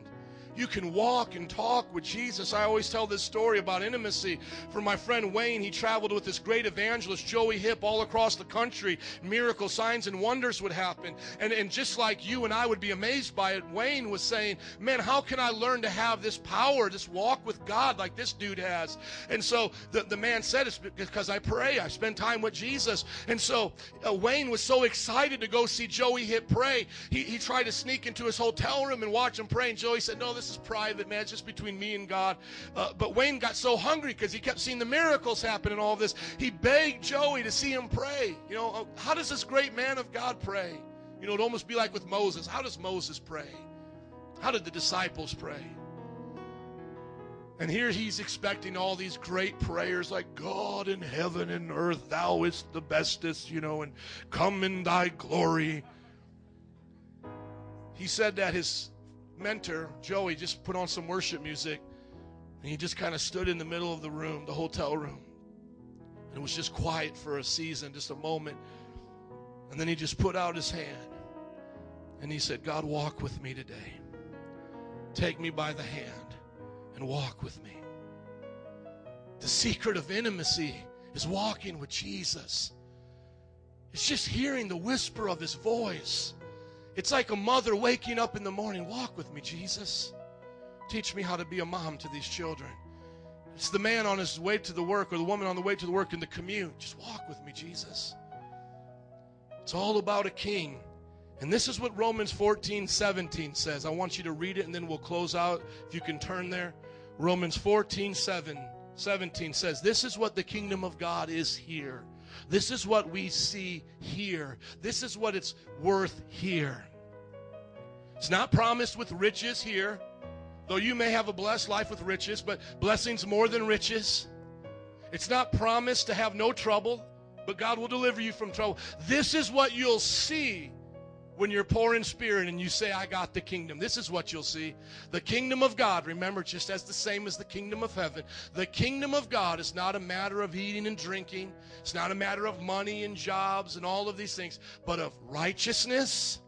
You can walk and talk with Jesus. I always tell this story about intimacy. For my friend Wayne, he traveled with this great evangelist, Joey Hip, all across the country. Miracle signs and wonders would happen. And, and just like you and I would be amazed by it, Wayne was saying, Man, how can I learn to have this power, this walk with God like this dude has? And so the, the man said, It's because I pray, I spend time with Jesus. And so uh, Wayne was so excited to go see Joey Hip pray. He, he tried to sneak into his hotel room and watch him pray. And Joey said, No, this is private, man. It's just between me and God. Uh, but Wayne got so hungry because he kept seeing the miracles happen and all this. He begged Joey to see him pray. You know, uh, how does this great man of God pray? You know, it'd almost be like with Moses. How does Moses pray? How did the disciples pray? And here he's expecting all these great prayers like, God in heaven and earth, thou is the bestest, you know, and come in thy glory. He said that his mentor, Joey, just put on some worship music and he just kind of stood in the middle of the room, the hotel room. And it was just quiet for a season, just a moment. And then he just put out his hand and he said, God, walk with me today. Take me by the hand and walk with me. The secret of intimacy is walking with Jesus. It's just hearing the whisper of his voice. It's like a mother waking up in the morning. Walk with me, Jesus. Teach me how to be a mom to these children. It's the man on his way to the work or the woman on the way to the work in the commute. Just walk with me, Jesus. It's all about a king. And this is what Romans 14, 17 says. I want you to read it and then we'll close out. If you can turn there. Romans 14, 7, 17 says, This is what the kingdom of God is here. This is what we see here. This is what it's worth here. It's not promised with riches here, though you may have a blessed life with riches, but blessings more than riches. It's not promised to have no trouble, but God will deliver you from trouble. This is what you'll see when you're poor in spirit and you say, I got the kingdom. This is what you'll see. The kingdom of God, remember, just as the same as the kingdom of heaven, the kingdom of God is not a matter of eating and drinking, it's not a matter of money and jobs and all of these things, but of righteousness,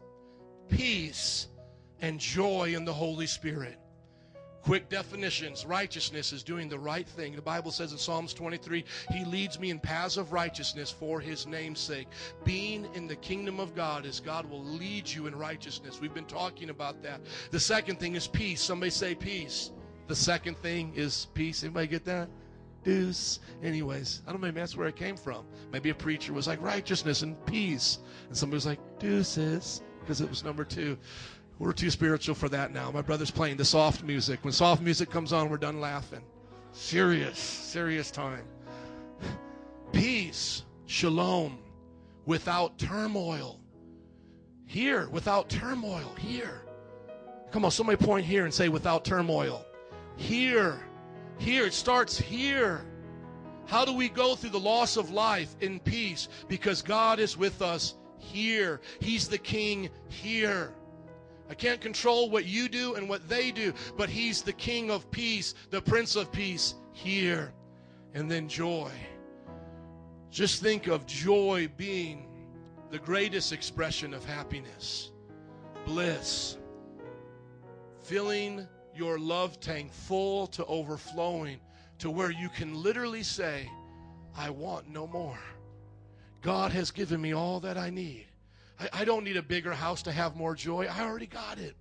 peace, and joy in the Holy Spirit. Quick definitions. Righteousness is doing the right thing. The Bible says in Psalms 23, He leads me in paths of righteousness for His name's sake. Being in the kingdom of God is God will lead you in righteousness. We've been talking about that. The second thing is peace. Somebody say peace. The second thing is peace. Anybody get that? Deuce. Anyways, I don't know, maybe that's where it came from. Maybe a preacher was like righteousness and peace. And somebody was like, deuces, because it was number two. We're too spiritual for that now. My brother's playing the soft music. When soft music comes on, we're done laughing. Serious, serious time. Peace, shalom, without turmoil. Here, without turmoil. Here. Come on, somebody point here and say, without turmoil. Here. Here. It starts here. How do we go through the loss of life in peace? Because God is with us here. He's the king here. I can't control what you do and what they do, but He's the King of peace, the Prince of peace here. And then joy. Just think of joy being the greatest expression of happiness, bliss, filling your love tank full to overflowing to where you can literally say, I want no more. God has given me all that I need. I, I don't need a bigger house to have more joy. I already got it.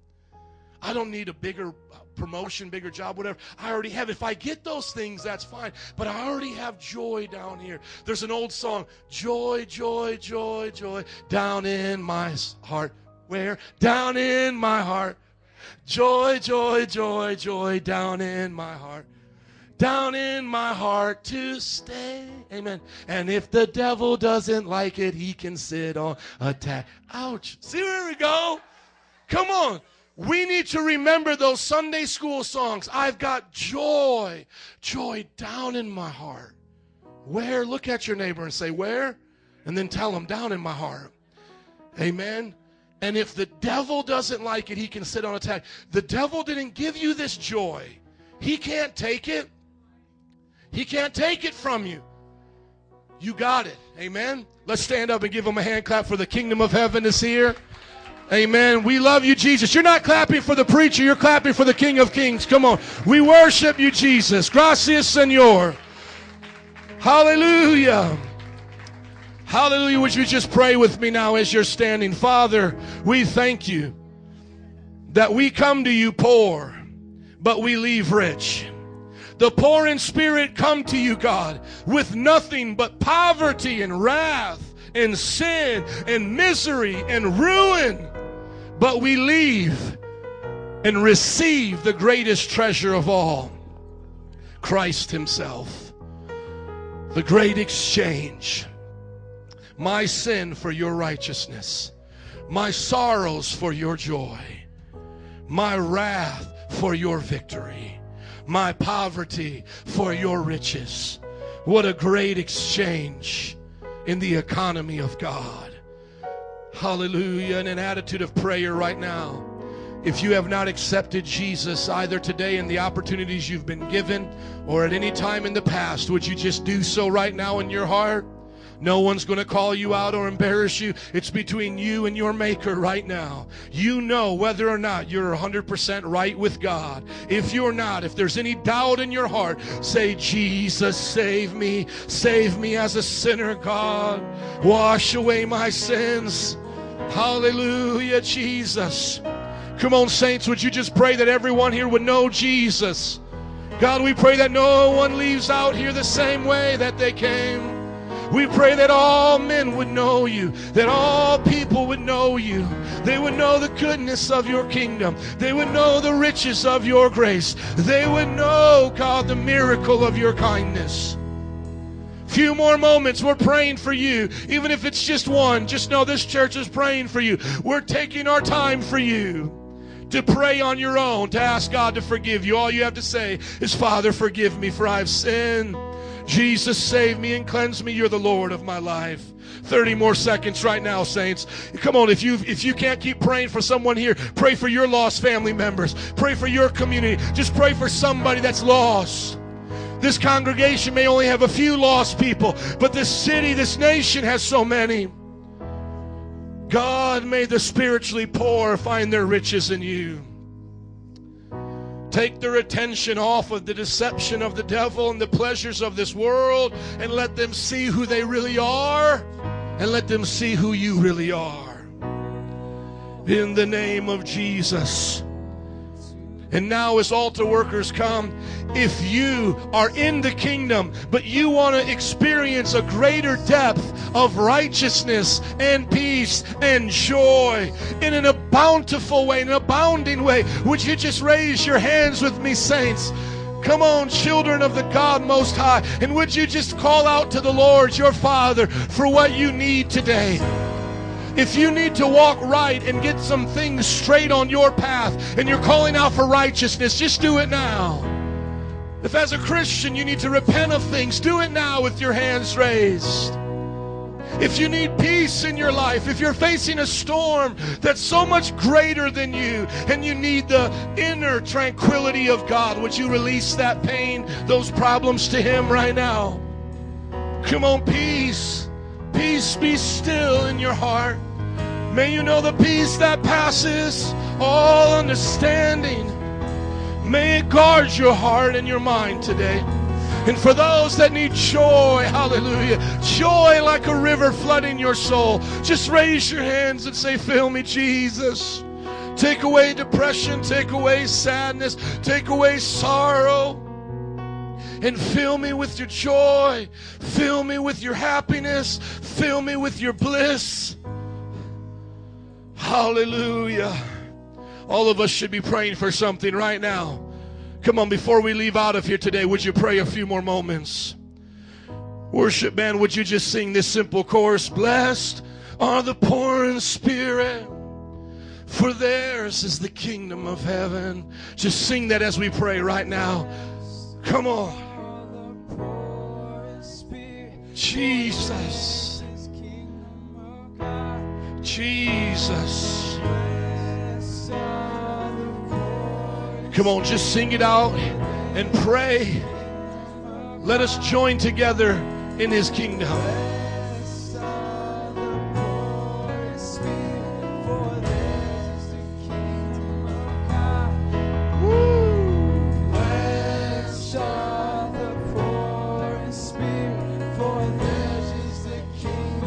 I don't need a bigger uh, promotion, bigger job, whatever. I already have. If I get those things, that's fine. But I already have joy down here. There's an old song, Joy, Joy, Joy, Joy, down in my heart. Where? Down in my heart. Joy, joy, joy, joy, down in my heart. Down in my heart to stay. Amen. And if the devil doesn't like it, he can sit on attack. Ouch. See where we go? Come on. We need to remember those Sunday school songs. I've got joy, joy down in my heart. Where? Look at your neighbor and say, Where? And then tell him, Down in my heart. Amen. And if the devil doesn't like it, he can sit on attack. The devil didn't give you this joy. He can't take it. He can't take it from you. You got it. Amen. Let's stand up and give him a hand clap for the kingdom of heaven is here. Amen. We love you, Jesus. You're not clapping for the preacher, you're clapping for the King of Kings. Come on. We worship you, Jesus. Gracias, Senor. Hallelujah. Hallelujah. Would you just pray with me now as you're standing? Father, we thank you that we come to you poor, but we leave rich. The poor in spirit come to you, God, with nothing but poverty and wrath and sin and misery and ruin. But we leave and receive the greatest treasure of all Christ Himself. The great exchange. My sin for your righteousness, my sorrows for your joy, my wrath for your victory, my poverty for your riches. What a great exchange in the economy of God. Hallelujah. In an attitude of prayer right now. If you have not accepted Jesus either today in the opportunities you've been given or at any time in the past, would you just do so right now in your heart? No one's going to call you out or embarrass you. It's between you and your Maker right now. You know whether or not you're 100% right with God. If you're not, if there's any doubt in your heart, say, Jesus, save me. Save me as a sinner, God. Wash away my sins. Hallelujah, Jesus. Come on, saints, would you just pray that everyone here would know Jesus? God, we pray that no one leaves out here the same way that they came. We pray that all men would know you, that all people would know you. They would know the goodness of your kingdom. They would know the riches of your grace. They would know, God, the miracle of your kindness. Few more moments. We're praying for you. Even if it's just one, just know this church is praying for you. We're taking our time for you to pray on your own, to ask God to forgive you. All you have to say is, Father, forgive me for I've sinned. Jesus, save me and cleanse me. You're the Lord of my life. 30 more seconds right now, saints. Come on, if you if you can't keep praying for someone here, pray for your lost family members. Pray for your community. Just pray for somebody that's lost. This congregation may only have a few lost people, but this city, this nation has so many. God, may the spiritually poor find their riches in you. Take their attention off of the deception of the devil and the pleasures of this world and let them see who they really are and let them see who you really are. In the name of Jesus. And now, as altar workers come, if you are in the kingdom, but you want to experience a greater depth of righteousness and peace and joy in an bountiful way, in an abounding way, would you just raise your hands with me, saints? Come on, children of the God Most High, and would you just call out to the Lord, your Father, for what you need today? If you need to walk right and get some things straight on your path and you're calling out for righteousness, just do it now. If as a Christian you need to repent of things, do it now with your hands raised. If you need peace in your life, if you're facing a storm that's so much greater than you and you need the inner tranquility of God, would you release that pain, those problems to Him right now? Come on, peace. Peace be still in your heart. May you know the peace that passes all understanding. May it guard your heart and your mind today. And for those that need joy, hallelujah, joy like a river flooding your soul, just raise your hands and say, Fill me, Jesus. Take away depression, take away sadness, take away sorrow and fill me with your joy. Fill me with your happiness. Fill me with your bliss. Hallelujah. All of us should be praying for something right now. Come on, before we leave out of here today, would you pray a few more moments? Worship band, would you just sing this simple chorus? Blessed are the poor in spirit, for theirs is the kingdom of heaven. Just sing that as we pray right now. Come on. Jesus. Jesus. Come on, just sing it out and pray. Let us join together in his kingdom.